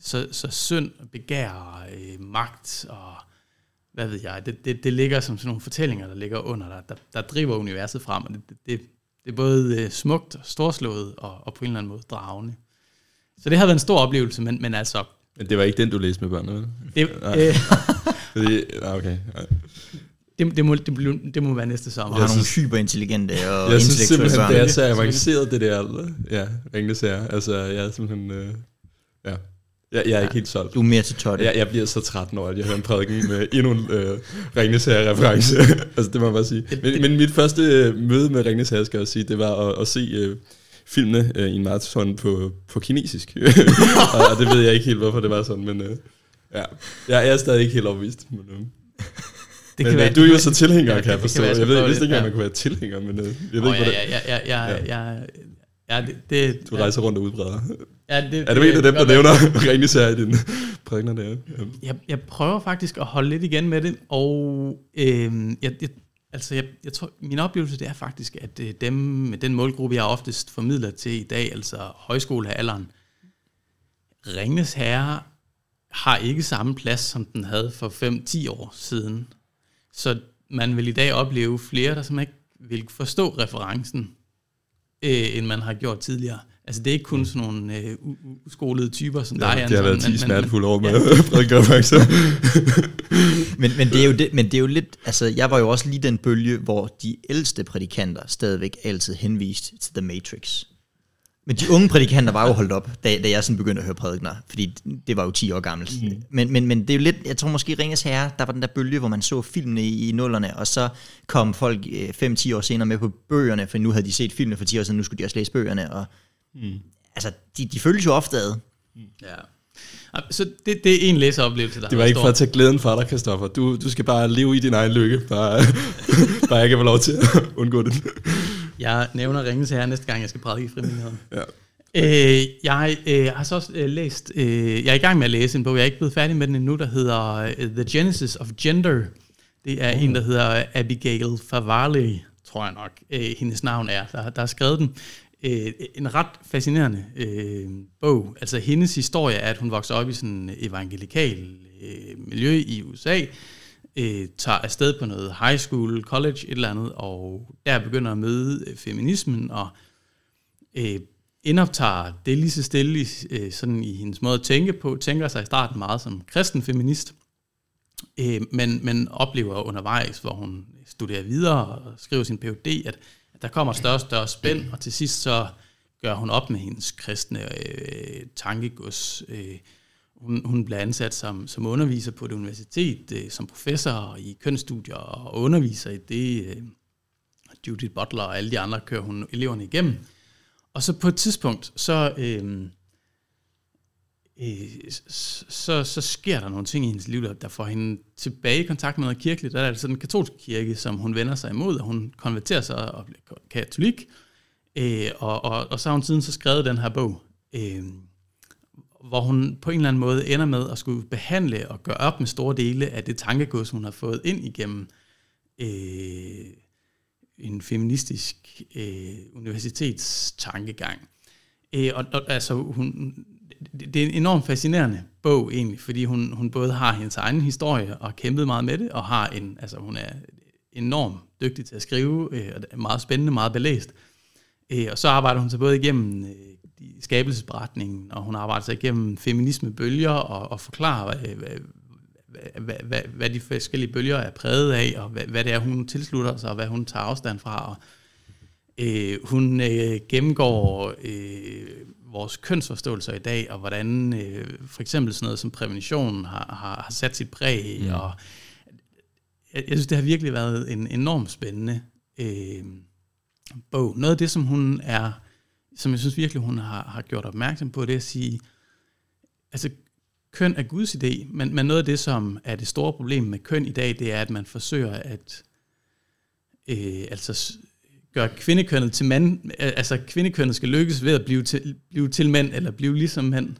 Så, så synd, begær, øh, magt og hvad ved jeg, det, det, det ligger som sådan nogle fortællinger, der ligger under, der, der, der driver universet frem, og det, det, det, er både øh, smukt, storslået og, og på en eller anden måde dragende. Så det har været en stor oplevelse, men, men altså... Men det var ikke den, du læste med børnene, vel? Det, Nej. øh, Fordi, ah, okay. Nej. Det, det, må, det, må- det må være næste sommer. Og har Jeg nogle synes- hyperintelligente og Jeg synes simpelthen, børn. det er så avanceret, det der, ja, Herre. Altså, jeg er simpelthen, øh, ja, jeg, jeg er ikke helt solgt. Du er mere til Totte. Jeg, jeg bliver så træt, når jeg hører en prædiken med endnu en øh, Ringnes Herre-reference. altså, det må jeg bare sige. Men, men mit første øh, møde med Ringnes Herre, skal jeg sige, det var at, at se øh, filmene øh, i en maraton på, på kinesisk. og, og det ved jeg ikke helt, hvorfor det var sådan, men øh, ja. Jeg er stadig ikke helt overbevist. Men, øh. Det men, kan være, du er jo så tilhænger, ja, kan jeg forstå. Jeg ved jeg vidste ikke, at man kunne være tilhænger, men øh, jeg ved oh, ikke, ja, ja, ja, ja, ja, ja, ja, det, det, du rejser rundt og udbreder. Ja, det, er du en af dem, der nævner Renis her i din prægner der? Jeg, jeg prøver faktisk at holde lidt igen med det, og øh, jeg, jeg, altså jeg, jeg tror, min oplevelse det er faktisk, at øh, dem med den målgruppe, jeg oftest formidler til i dag, altså højskolealderen, Ringnes Herre har ikke samme plads, som den havde for 5-10 år siden. Så man vil i dag opleve flere, der som ikke vil forstå referencen, øh, end man har gjort tidligere. Altså det er ikke kun sådan nogle øh, uskolede typer som ja, dig, Det har været 10 smertefulde år med ja. men, men, det er jo det, men det er jo lidt, altså jeg var jo også lige den bølge, hvor de ældste prædikanter stadigvæk altid henviste til The Matrix. Men de unge prædikanter var jo holdt op, da, da jeg sådan begyndte at høre prædikner, fordi det var jo 10 år gammelt. Mm. Men, men, men det er jo lidt, jeg tror måske Ringes Herre, der var den der bølge, hvor man så filmene i, i nullerne, og så kom folk 5-10 øh, år senere med på bøgerne, for nu havde de set filmene for 10 år siden, nu skulle de også læse bøgerne, og mm. altså, de, de følges jo ofte ad. Mm. Ja. Så det, det er en læseoplevelse, der Det var ikke for at tage glæden fra dig, Kristoffer. Du, du skal bare leve i din egen lykke. Bare, bare jeg kan få lov til at undgå det. Jeg nævner Ringens Herre næste gang, jeg skal prædike i frivilligheden. Ja. Øh, jeg øh, har så også øh, læst, øh, jeg er i gang med at læse en bog, jeg er ikke blevet færdig med den endnu, der hedder uh, The Genesis of Gender. Det er mm. en, der hedder Abigail Favale, tror jeg nok, øh, hendes navn er, der, der har skrevet den. Øh, en ret fascinerende øh, bog. Altså hendes historie er, at hun vokser op i sådan en evangelikal øh, miljø i USA, øh, tager afsted på noget high school, college, et eller andet, og der begynder at møde øh, feminismen, og øh, indoptager det lige så stille øh, sådan i hendes måde at tænke på, tænker sig i starten meget som kristen feminist, øh, men, men oplever undervejs, hvor hun studerer videre og skriver sin Ph.D., at, at der kommer større og større spænd, og til sidst så gør hun op med hendes kristne øh, tankegods, øh, hun, hun blev ansat som, som underviser på et universitet, øh, som professor i kønsstudier og underviser i det. Øh, Judith Butler og alle de andre kører hun eleverne igennem. Og så på et tidspunkt, så, øh, øh, så, så sker der nogle ting i hendes liv, der får hende tilbage i kontakt med noget kirkeligt. Der er altså den katolske kirke, som hun vender sig imod, og hun konverterer sig og bliver katolik. Øh, og, og, og så har hun siden så skrevet den her bog. Øh, hvor hun på en eller anden måde ender med at skulle behandle og gøre op med store dele af det tankegods, hun har fået ind igennem øh, en feministisk øh, universitetstankegang. Øh, og, og altså, hun, det, det er en enormt fascinerende bog egentlig, fordi hun, hun både har hendes egen historie og har kæmpet meget med det, og har en, altså hun er enormt dygtig til at skrive, øh, og er meget spændende, meget belæst. Øh, og så arbejder hun sig både igennem øh, skabelsesberetningen, og hun arbejder sig igennem feminismebølger og, og forklarer, hvad, hvad, hvad, hvad, hvad de forskellige bølger er præget af, og hvad, hvad det er, hun tilslutter sig, og hvad hun tager afstand fra. Og, øh, hun øh, gennemgår øh, vores kønsforståelser i dag, og hvordan øh, for eksempel sådan noget som prævention har, har, har sat sit præg, mm. og jeg, jeg synes, det har virkelig været en enormt spændende øh, bog. Noget af det, som hun er som jeg synes virkelig, hun har, har gjort opmærksom på, det er at sige, altså køn er Guds idé, men, men noget af det, som er det store problem med køn i dag, det er, at man forsøger at øh, altså gøre kvindekønnet til mand, altså kvindekønnet skal lykkes ved at blive til, blive til mænd, eller blive ligesom mænd.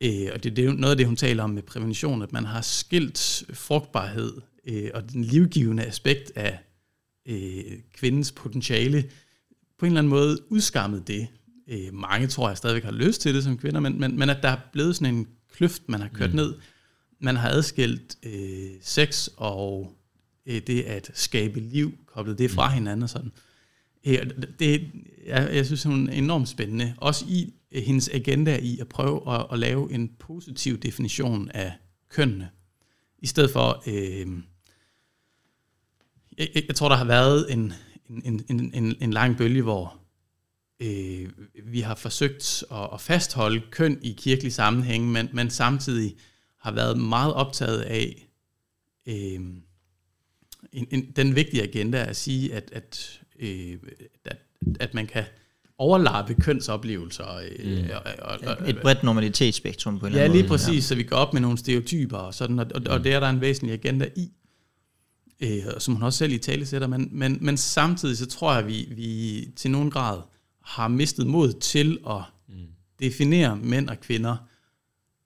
Øh, og det, det er noget af det, hun taler om med prævention, at man har skilt frugtbarhed øh, og den livgivende aspekt af øh, kvindens potentiale, på en eller anden måde udskammet det, øh, mange tror jeg stadigvæk har lyst til det som kvinder, men, men, men at der er blevet sådan en kløft, man har kørt mm. ned. Man har adskilt øh, sex og øh, det at skabe liv, koblet det fra mm. hinanden og sådan. Øh, det, jeg, jeg synes, hun er enormt spændende. Også i øh, hendes agenda i at prøve at, at lave en positiv definition af kønnene. I stedet for, øh, jeg, jeg tror, der har været en, en, en, en, en lang bølge, hvor øh, vi har forsøgt at, at fastholde køn i kirkelig sammenhæng, men, men samtidig har været meget optaget af øh, en, en, den vigtige agenda at sige, at, at, øh, at, at man kan overlappe kønsoplevelser. Øh, mm. og, og, og, et bredt normalitetsspektrum på en eller anden måde. Ja, lige præcis, ja. så vi går op med nogle stereotyper og sådan, og, og, og det er der en væsentlig agenda i, øh, som hun også selv i tale sætter, men, men, men samtidig så tror jeg, at vi, vi til nogen grad har mistet mod til at mm. definere mænd og kvinder,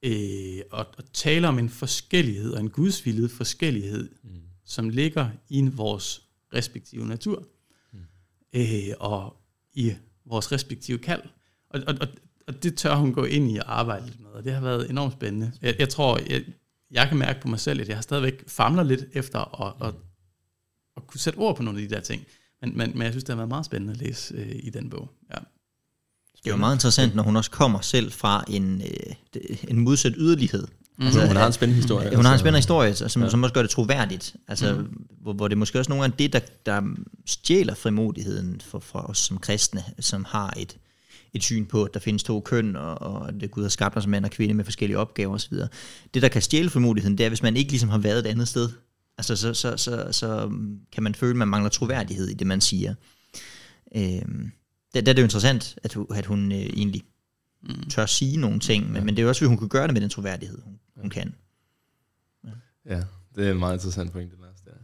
øh, og, og tale om en forskellighed, og en gudsvillet forskellighed, mm. som ligger i vores respektive natur, mm. øh, og i vores respektive kald. Og, og, og, og det tør hun gå ind i og arbejde lidt med, og det har været enormt spændende. Jeg, jeg tror, jeg, jeg kan mærke på mig selv, at jeg har stadigvæk famler lidt efter at, at, at kunne sætte ord på nogle af de der ting. Men, men, men jeg synes, det har været meget spændende at læse øh, i den bog. Ja. Det er jo meget interessant, når hun også kommer selv fra en, øh, en modsat yderlighed. Mm. Altså, hun har en spændende historie. Hun altså. har en spændende historie, som, ja. som også gør det troværdigt. Altså, mm. hvor, hvor det måske også nogle af det, der, der stjæler frimodigheden for, for os som kristne, som har et, et syn på, at der findes to køn, og, og at Gud har skabt os mand og kvinde med forskellige opgaver osv. Det, der kan stjæle frimodigheden, det er, hvis man ikke ligesom har været et andet sted. Altså, så, så, så, så kan man føle, at man mangler troværdighed i det, man siger. Øhm, det, det er det jo interessant, at, hun, at hun øh, egentlig mm. tør sige nogle ting, men, ja. men det er jo også, at hun kunne gøre det med den troværdighed, hun, hun kan. Ja. ja, det er en meget interessant point, det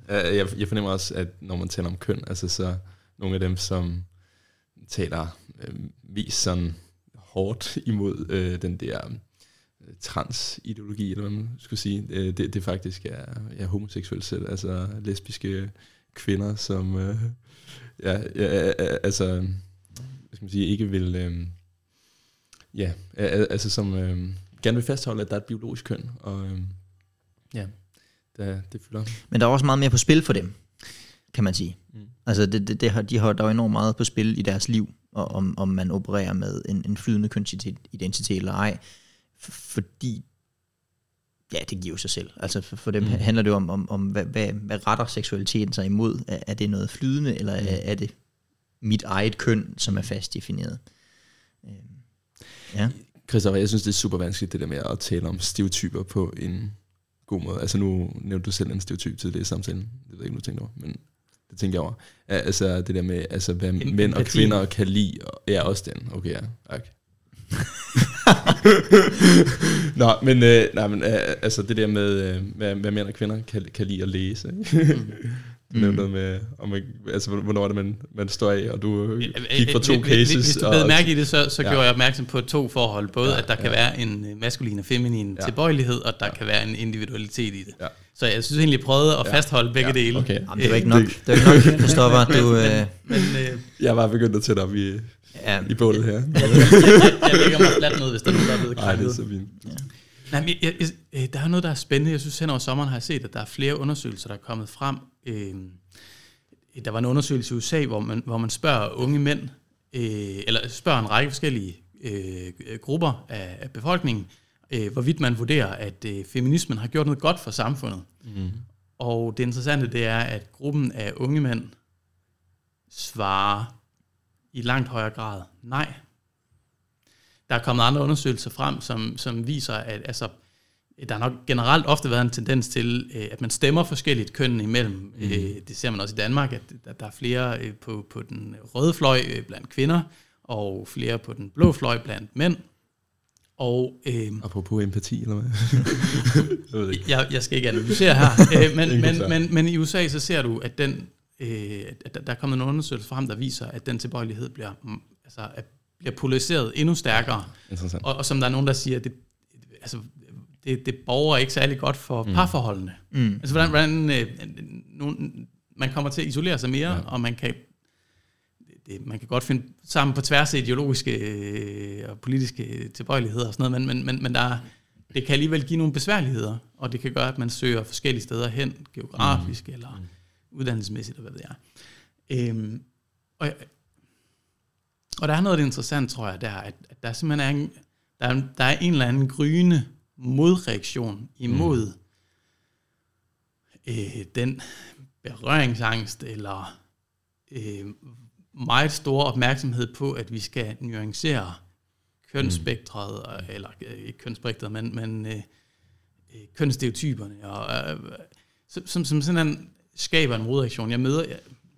der. Jeg, jeg fornemmer også, at når man taler om køn, altså så nogle af dem, som taler øh, mest sådan hårdt imod øh, den der øh, transideologi, eller hvad man skulle sige, øh, det, det faktisk er ja, homoseksuelt selv, altså lesbiske kvinder, som øh, ja, ja, altså, hvad skal man sige, ikke vil, øh, ja, altså som øh, gerne vil fastholde, at der er et biologisk køn, og øh, ja, det, det fylder. Men der er også meget mere på spil for dem, kan man sige. Mm. Altså det, det, det har, de har, der er enormt meget på spil i deres liv, og om, om man opererer med en, en flydende kønsidentitet eller ej, fordi ja, det giver jo sig selv. Altså for, for dem mm. handler det jo om, om, om hvad, hvad, hvad retter seksualiteten sig imod? Er, er det noget flydende, eller mm. er, er det mit eget køn, som er fast defineret? Øhm, ja. Christoffer, jeg synes, det er super vanskeligt, det der med at tale om stereotyper på en god måde. Altså nu nævnte du selv en stereotyp til det i samtalen. Det ved jeg ikke, du tænkte over, men det tænker jeg over. Altså det der med, altså, hvad en, mænd og kvinder kan lide. Og, ja, også den. Okay, ja. Okay. Nå, men, øh, nej, men øh, altså det der med, øh, hvad, hvad mænd og kvinder kan, kan lide at læse. Ikke? Mm. Du nævnte noget med, om man, altså, hvornår er det, man, man står af, og du gik fra to hvis, cases. Hvis du bed mærke i det, så, så ja. gjorde jeg opmærksom på to forhold. Både, ja, at der kan ja. være en maskulin og feminin ja. tilbøjelighed, og der ja. kan være en individualitet i det. Ja. Så jeg synes egentlig, jeg prøvede at fastholde begge ja. dele. Okay. Jamen, det var ikke nok. Det var ikke nok, Christoffer. Du, men, øh... men, øh... Jeg var begyndt at tætte op i, ja. i bålet her. jeg, jeg, lægger mig fladt ned, hvis der er nogen, der er blevet Nej, det er så fint. Ja. Nej, men jeg, jeg, øh, der er noget, der er spændende. Jeg synes, hen over sommeren har jeg set, at der er flere undersøgelser, der er kommet frem. Øh, der var en undersøgelse i USA, hvor man, hvor man spørger unge mænd, øh, eller spørger en række forskellige øh, grupper af, af befolkningen, øh, hvorvidt man vurderer, at øh, feminismen har gjort noget godt for samfundet. Mm. Og det interessante det er, at gruppen af unge mænd svarer i langt højere grad nej. Der er kommet andre undersøgelser frem, som, som viser, at altså, der har nok generelt ofte været en tendens til, øh, at man stemmer forskelligt køn imellem. Mm. Øh, det ser man også i Danmark, at der er flere øh, på, på den røde fløj blandt kvinder, og flere på den blå fløj blandt mænd. Og, øh, Apropos empati, eller hvad? jeg, jeg, jeg skal ikke analysere her, øh, men, men, men, men i USA så ser du, at, den, øh, at der er kommet en undersøgelse frem, der viser, at den tilbøjelighed bliver, mm, altså, at bliver polariseret endnu stærkere. Ja, og, og som der er nogen, der siger, det, altså, det, det borger ikke særlig godt for mm. parforholdene. Mm. Altså hvordan, hvordan øh, nogen, man kommer til at isolere sig mere, ja. og man kan det, man kan godt finde sammen på tværs af ideologiske øh, og politiske tilbøjeligheder og sådan noget, men, men, men, men der, det kan alligevel give nogle besværligheder, og det kan gøre, at man søger forskellige steder hen, geografisk mm. eller mm. Uddannelsesmæssigt, eller hvad ved jeg. Øhm, og, og der er noget interessant, tror jeg, der, at, at der simpelthen er en, der, er, der er en eller anden gryende modreaktion imod mm. øh, den berøringsangst eller øh, meget stor opmærksomhed på, at vi skal nuancere kønsspektret, mm. eller øh, ikke kønsspektret, men, men øh, øh kønsstereotyperne, og, øh, som, som, som sådan en, skaber en modreaktion. Jeg møder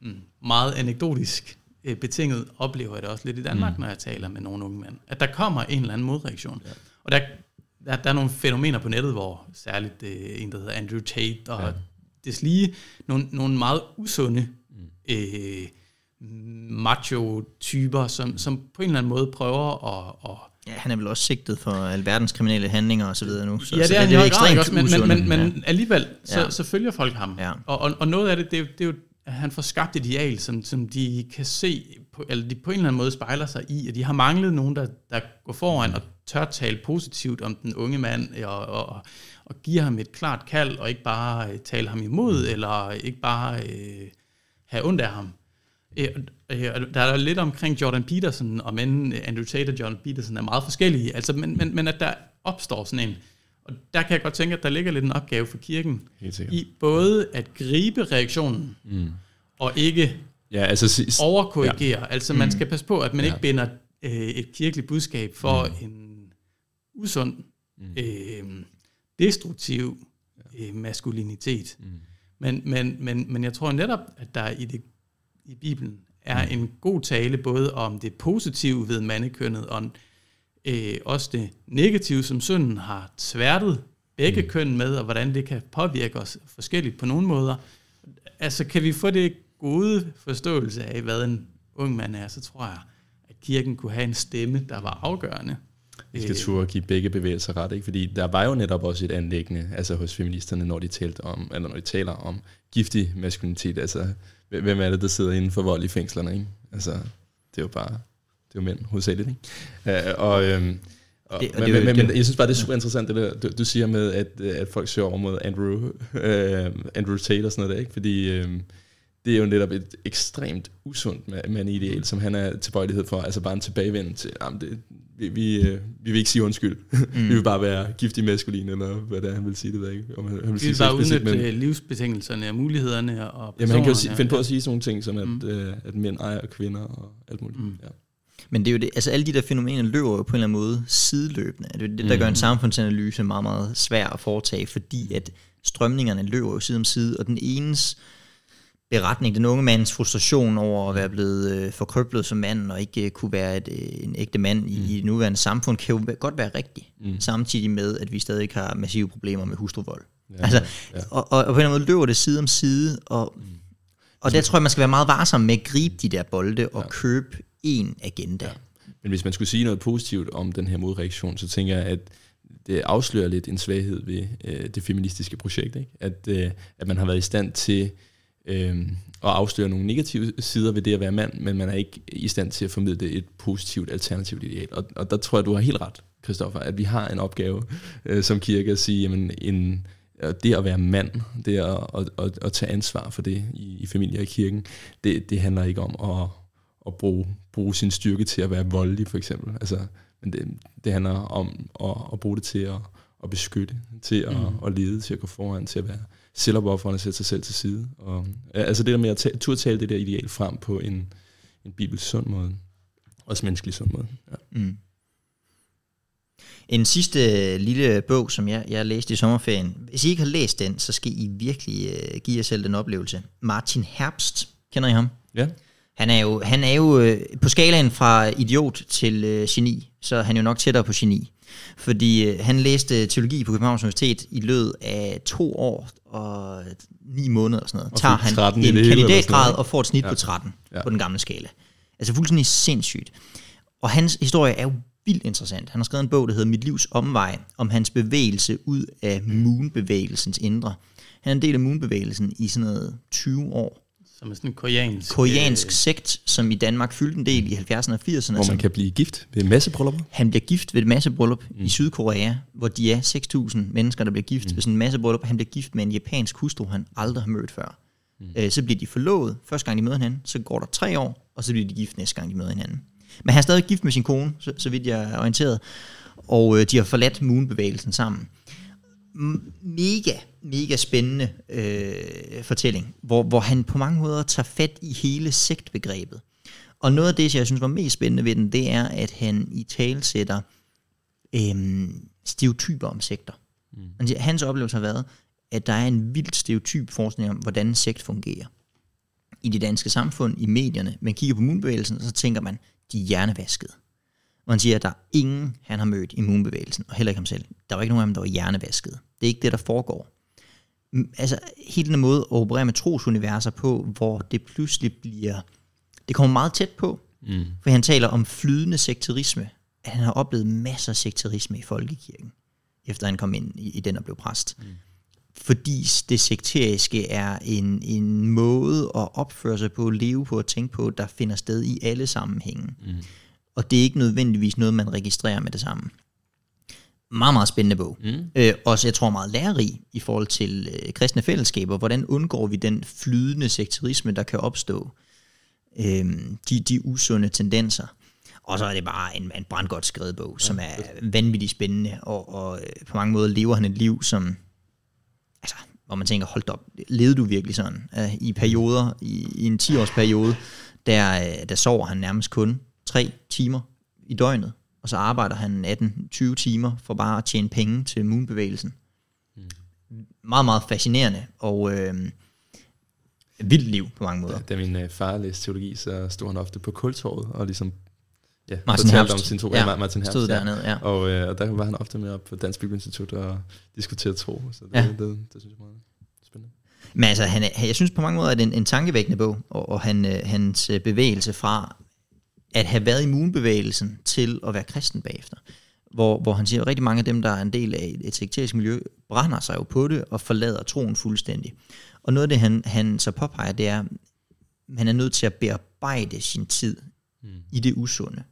øh, meget anekdotisk øh, betinget oplever jeg det også lidt i Danmark, mm. når jeg taler med nogle unge mænd. At der kommer en eller anden modreaktion. Ja. Og der, der, der er nogle fænomener på nettet, hvor særligt øh, en, der hedder Andrew Tate, og ja. deslige nogle, nogle meget usunde mm. øh, macho-typer, som, som på en eller anden måde prøver at, at Ja, han er vel også sigtet for alverdens kriminelle handlinger og så videre nu. Så, ja, det er, så det, det er ekstremt også, men, men, men, men ja. alligevel, så, Ja. så følger folk ham. Ja. Og, og, og noget af det, det er, det er jo, at han får skabt et ideal, som, som de kan se, på, eller de på en eller anden måde spejler sig i, at de har manglet nogen, der, der går foran og tør tale positivt om den unge mand, og, og, og giver ham et klart kald, og ikke bare øh, tale ham imod, eller ikke bare øh, have ondt af ham. Øh, øh, og Der er lidt omkring Jordan Peterson, og men Andrew Tate og Jordan Peterson er meget forskellige, altså, men, men, men at der opstår sådan en, og der kan jeg godt tænke, at der ligger lidt en opgave for kirken, i både at gribe reaktionen, Mm. og ikke Ja, altså... overkorrigere. Ja. Altså man skal passe på, at man Ja. ikke binder øh, et kirkeligt budskab for mm. en usund, Mm. øh, destruktiv øh, maskulinitet. Mm. Men, men, men, men jeg tror netop, at der i, det, i Bibelen er en god tale både om det positive ved mandekønnet, og øh, også det negative, som synden har tværtet begge mm. køn med, og hvordan det kan påvirke os forskelligt på nogle måder. Altså kan vi få det gode forståelse af, hvad en ung mand er, så tror jeg, at kirken kunne have en stemme, der var afgørende. Vi skal Øh, turde give begge bevægelser ret, ikke? fordi der var jo netop også et anlæggende altså hos feministerne, når de, talte om, eller når de taler om giftig maskulinitet. Altså, hvem er det, der sidder inden for vold i fængslerne? Ikke? Altså, det er jo bare det er jo mænd hovedsageligt. Ikke? Uh, og, øhm, og, Det- og men, det men, men, jeg synes bare, det er super interessant, det der, du, du siger med, at, øh, at folk søger over mod Andrew, øh, Andrew Tate og sådan noget der, ikke? fordi øh, det er jo netop et ekstremt usundt ma- mandideal, som han er tilbøjelighed for, altså bare en tilbagevend til, jamen det, vi, vi, øh, vi vil ikke sige undskyld, mm. vi vil bare være giftig maskulin, eller hvad det er, han vil sige, det ved jeg ikke, om han, han vil Vi sige vil bare udnytte men- men... livsbetingelserne og mulighederne og Jamen han kan jo sige, finde på at sige sådan nogle ting, som at, Mm. mm. øh, at mænd ejer kvinder og alt muligt. Mm. Mm. Ja. Men det er jo det, altså alle de der fænomener løber jo på en eller anden måde sideløbende. Det er det, der Mm. gør en samfundsanalyse meget, meget svær at foretage, fordi at strømningerne løber jo side om side, og den enes beretning, den unge mands frustration over at være blevet øh, forkrøblet som mand, og ikke øh, kunne være et, øh, en ægte mand mm. i det nuværende samfund, kan jo godt være rigtig, mm. Samtidig med, at vi stadig har massive problemer med hustruvold. Ja, altså, ja. og, og, og på en eller anden måde løber det side om side, og, mm. og der tror jeg, man skal være meget varsom med at gribe de der bolde og ja. købe en agenda. Ja. Men hvis man skulle sige noget positivt om den her modreaktion, så tænker jeg, at det afslører lidt en svaghed ved øh, det feministiske projekt. Ikke? At, øh, at man har været i stand til øh, og afsløre nogle negative sider ved det at være mand, men man er ikke i stand til at formidle et positivt alternativt ideal. Og, og der tror jeg, du har helt ret, Christoffer, at vi har en opgave øh, som kirke at sige, jamen en, det at være mand, det at, at, at, at tage ansvar for det i, i familier og i kirken, det, det handler ikke om at, at bruge, bruge sin styrke til at være voldelig, for eksempel. Altså, men det, det handler om at, at bruge det til at, at beskytte, til at, mm. at lede, til at gå foran, til at være selvopoffrende og sætte sig selv til side. Og, altså det der med at ta- turde tale det der ideal frem på en, en bibelsk sund måde. Også menneskelig sund måde. Ja. Mm. En sidste lille bog, som jeg, jeg læste i sommerferien. Hvis I ikke har læst den, så skal I virkelig uh, give jer selv den oplevelse. Martin Herbst, kender I ham? ja. Han er jo, han er jo øh, på skalaen fra idiot til øh, geni, så er han jo nok tættere på geni. Fordi øh, han læste teologi på Københavns Universitet i løbet af to år og ni måneder og sådan noget. Og Tager han 13 i en kandidatgrad og får et snit Ja. på 13 Ja. på den gamle skala. Altså fuldstændig sindssygt. Og hans historie er jo vildt interessant. Han har skrevet en bog, der hedder Mit livs omvej, om hans bevægelse ud af Moon-bevægelsens indre. Han er en del af Moon-bevægelsen i sådan noget 20 år. Som er sådan en koreansk... Koreansk øh, sekt, som i Danmark fyldte en del i 70'erne og 80'erne. Hvor som- man kan blive gift ved massebryllupper. han bliver gift ved et massebryllup mm. i Sydkorea, hvor de er 6.000 mennesker, der bliver gift mm. ved sådan en massebryllup. Han bliver gift med en japansk hustru, han aldrig har mødt før. Mm. Øh, så bliver de forlovet. Første gang de møder hinanden, så går der tre år, og så bliver de gift næste gang de møder hinanden. Men han er stadig gift med sin kone, så, så vidt jeg er orienteret. Og øh, de har forladt Moon-bevægelsen sammen. M- mega, mega spændende øh, fortælling, hvor, hvor han på mange måder tager fat i hele sektbegrebet. Og noget af det, jeg synes var mest spændende ved den, det er, at han i tale sætter øhm, stereotyper om sekter. Mm. Hans oplevelse har været, at der er en vildt stereotyp forskning om, hvordan sekt fungerer. i det danske samfund, i medierne. Man kigger på immunbevægelsen, og så tænker man, de er hjernevaskede. Og han siger, at der er ingen, han har mødt i immunbevægelsen, og heller ikke ham selv. Der var ikke nogen af dem, der var hjernevaskede. Det er ikke det, der foregår. Altså, hele den måde at operere med trosuniverser på, hvor det pludselig bliver... Det kommer meget tæt på, Mm. for han taler om flydende sekterisme. At han har oplevet masser af sekterisme i folkekirken, efter han kom ind i, i den og blev præst. Mm. Fordi det sekteriske er en, en måde at opføre sig på, leve på og tænke på, der finder sted i alle sammenhænge. Mm. Og det er ikke nødvendigvis noget, man registrerer med det samme. Meget, meget spændende bog. Mm. Øh, også, jeg tror, meget lærerig i forhold til øh, kristne fællesskaber. Hvordan undgår vi den flydende sekterisme, der kan opstå? Øh, de, de usunde tendenser. Og så er det bare en, en brandgodt skrevet bog, ja, som er vanvittigt spændende, og, og øh, på mange måder lever han et liv, som, altså, hvor man tænker, hold op, levede du virkelig sådan? Uh, I perioder, i, i en 10-års periode, der, øh, der sover han nærmest kun 3 timer i døgnet, og så arbejder han 18-20 timer for bare at tjene penge til moonbevægelsen. Mm. Meget, meget fascinerende, og øh, vildt liv på mange måder. Da min øh, far læste teologi, så stod han ofte på kultorvet og ligesom ja, Martin Herbst. om sin tro. Ja, Ja, Martin Herbst, stod ja. dernede, ja. Og, øh, og der var han ofte med op på Dansk Bibelinstitut og diskuterede tro. Så det, Ja. det, det, det synes jeg meget spændende. Men altså, han jeg synes på mange måder, at det er en, en tankevækkende bog, og, og han, øh, hans øh, bevægelse fra at have været i immunbevægelsen til at være kristen bagefter. Hvor, hvor han siger, at rigtig mange af dem, der er en del af et, et sekterisk miljø, brænder sig jo på det og forlader troen fuldstændig. Og noget af det, han, han så påpeger, det er, at han er nødt til at bearbejde sin tid mm. i det usunde,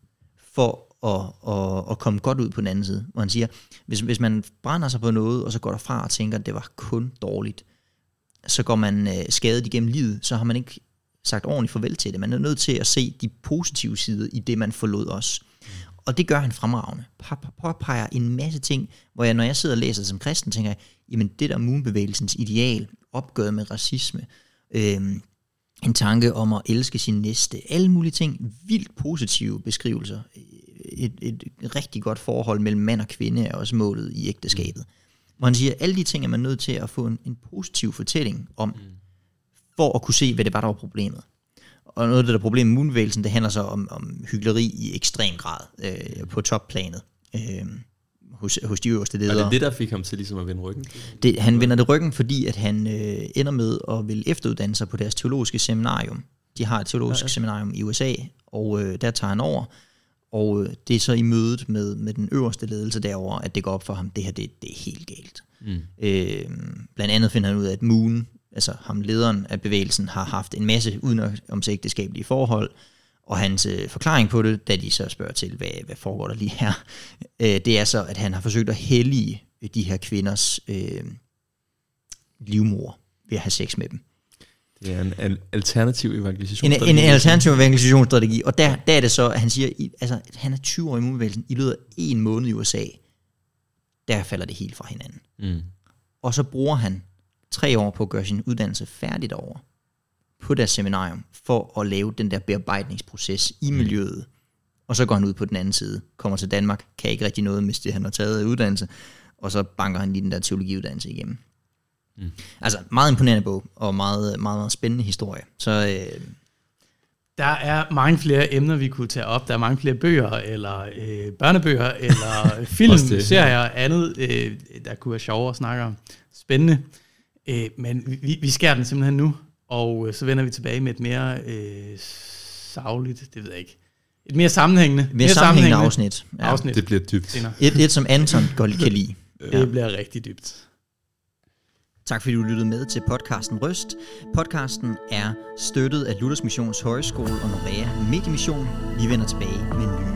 for at, at, at komme godt ud på den anden side. Hvor han siger, hvis, hvis man brænder sig på noget, og så går derfra og tænker, at det var kun dårligt, så går man øh, skadet igennem livet, så har man ikke sagt ordentligt farvel til det. Man er nødt til at se de positive sider i det, man forlod os. Og det gør han fremragende. Påpeger en masse ting, hvor jeg, når jeg sidder og læser som kristen, tænker jeg, jamen det der moonbevægelsens ideal, opgøret med racisme, øh, en tanke om at elske sin næste, alle mulige ting, vildt positive beskrivelser. Øh, et, et rigtig godt forhold mellem mand og kvinde er også målet i ægteskabet. Hvor han siger, at alle de ting er man nødt til at få en, en positiv fortælling om, mm for at kunne se, hvad det var, der var problemet. Og noget af det der problem med moonbevægelsen, det handler så om, om hyggeleri i ekstrem grad øh, på topplanet. Øh, hos, hos de øverste Og ledere. det er det, der fik ham til ligesom at vende ryggen. Det, han vender det ryggen, fordi at han øh, ender med at vil efteruddanne sig på deres teologiske seminarium. De har et teologisk ja, ja. seminarium i USA, og øh, der tager han over. Og øh, det er så i mødet med, med den øverste ledelse derover, at det går op for ham, det her det, det er helt galt. Mm. Øh, blandt andet finder han ud af, at Moon, altså ham lederen af bevægelsen, har haft en masse udenomsægteskabelige forhold, og hans øh, forklaring på det, da de så spørger til, hvad, hvad foregår der lige her, øh, det er så, at han har forsøgt at hellige de her kvinders øh, livmor ved at have sex med dem. Det er en al- alternativ En, evangelisationsstrategi. en alternativ evangelisationsstrategi, og der, der er det så, at han siger, i, altså han er 20 år i immunbevægelsen, i løbet af en måned i USA, der falder det helt fra hinanden. Mm. Og så bruger han tre år på at gøre sin uddannelse færdigt over på deres seminarium, for at lave den der bearbejdningsproces i miljøet. Og så går han ud på den anden side, kommer til Danmark, kan ikke rigtig noget med det, han har taget af uddannelse, og så banker han lige den der teologiuddannelse igennem. Mm. Altså, meget imponerende bog, og meget, meget, meget spændende historie. Så øh, Der er mange flere emner, vi kunne tage op. Der er mange flere bøger, eller øh, børnebøger, eller film, serier og andet, øh, der kunne være sjovere at snakke om. Spændende. Øh, men vi, vi skærer den simpelthen nu, og øh, så vender vi tilbage med et mere øh, savligt, det ved jeg ikke, et mere sammenhængende, mere sammenhængende afsnit. Ja. afsnit. Det bliver dybt. senere. Et, et, som Anton godt kan lide. Det bliver rigtig dybt. Tak fordi du lyttede med til podcasten Røst. Podcasten er støttet af Luthers Missions Højskole og Norea Mediemission. Vi vender tilbage med nye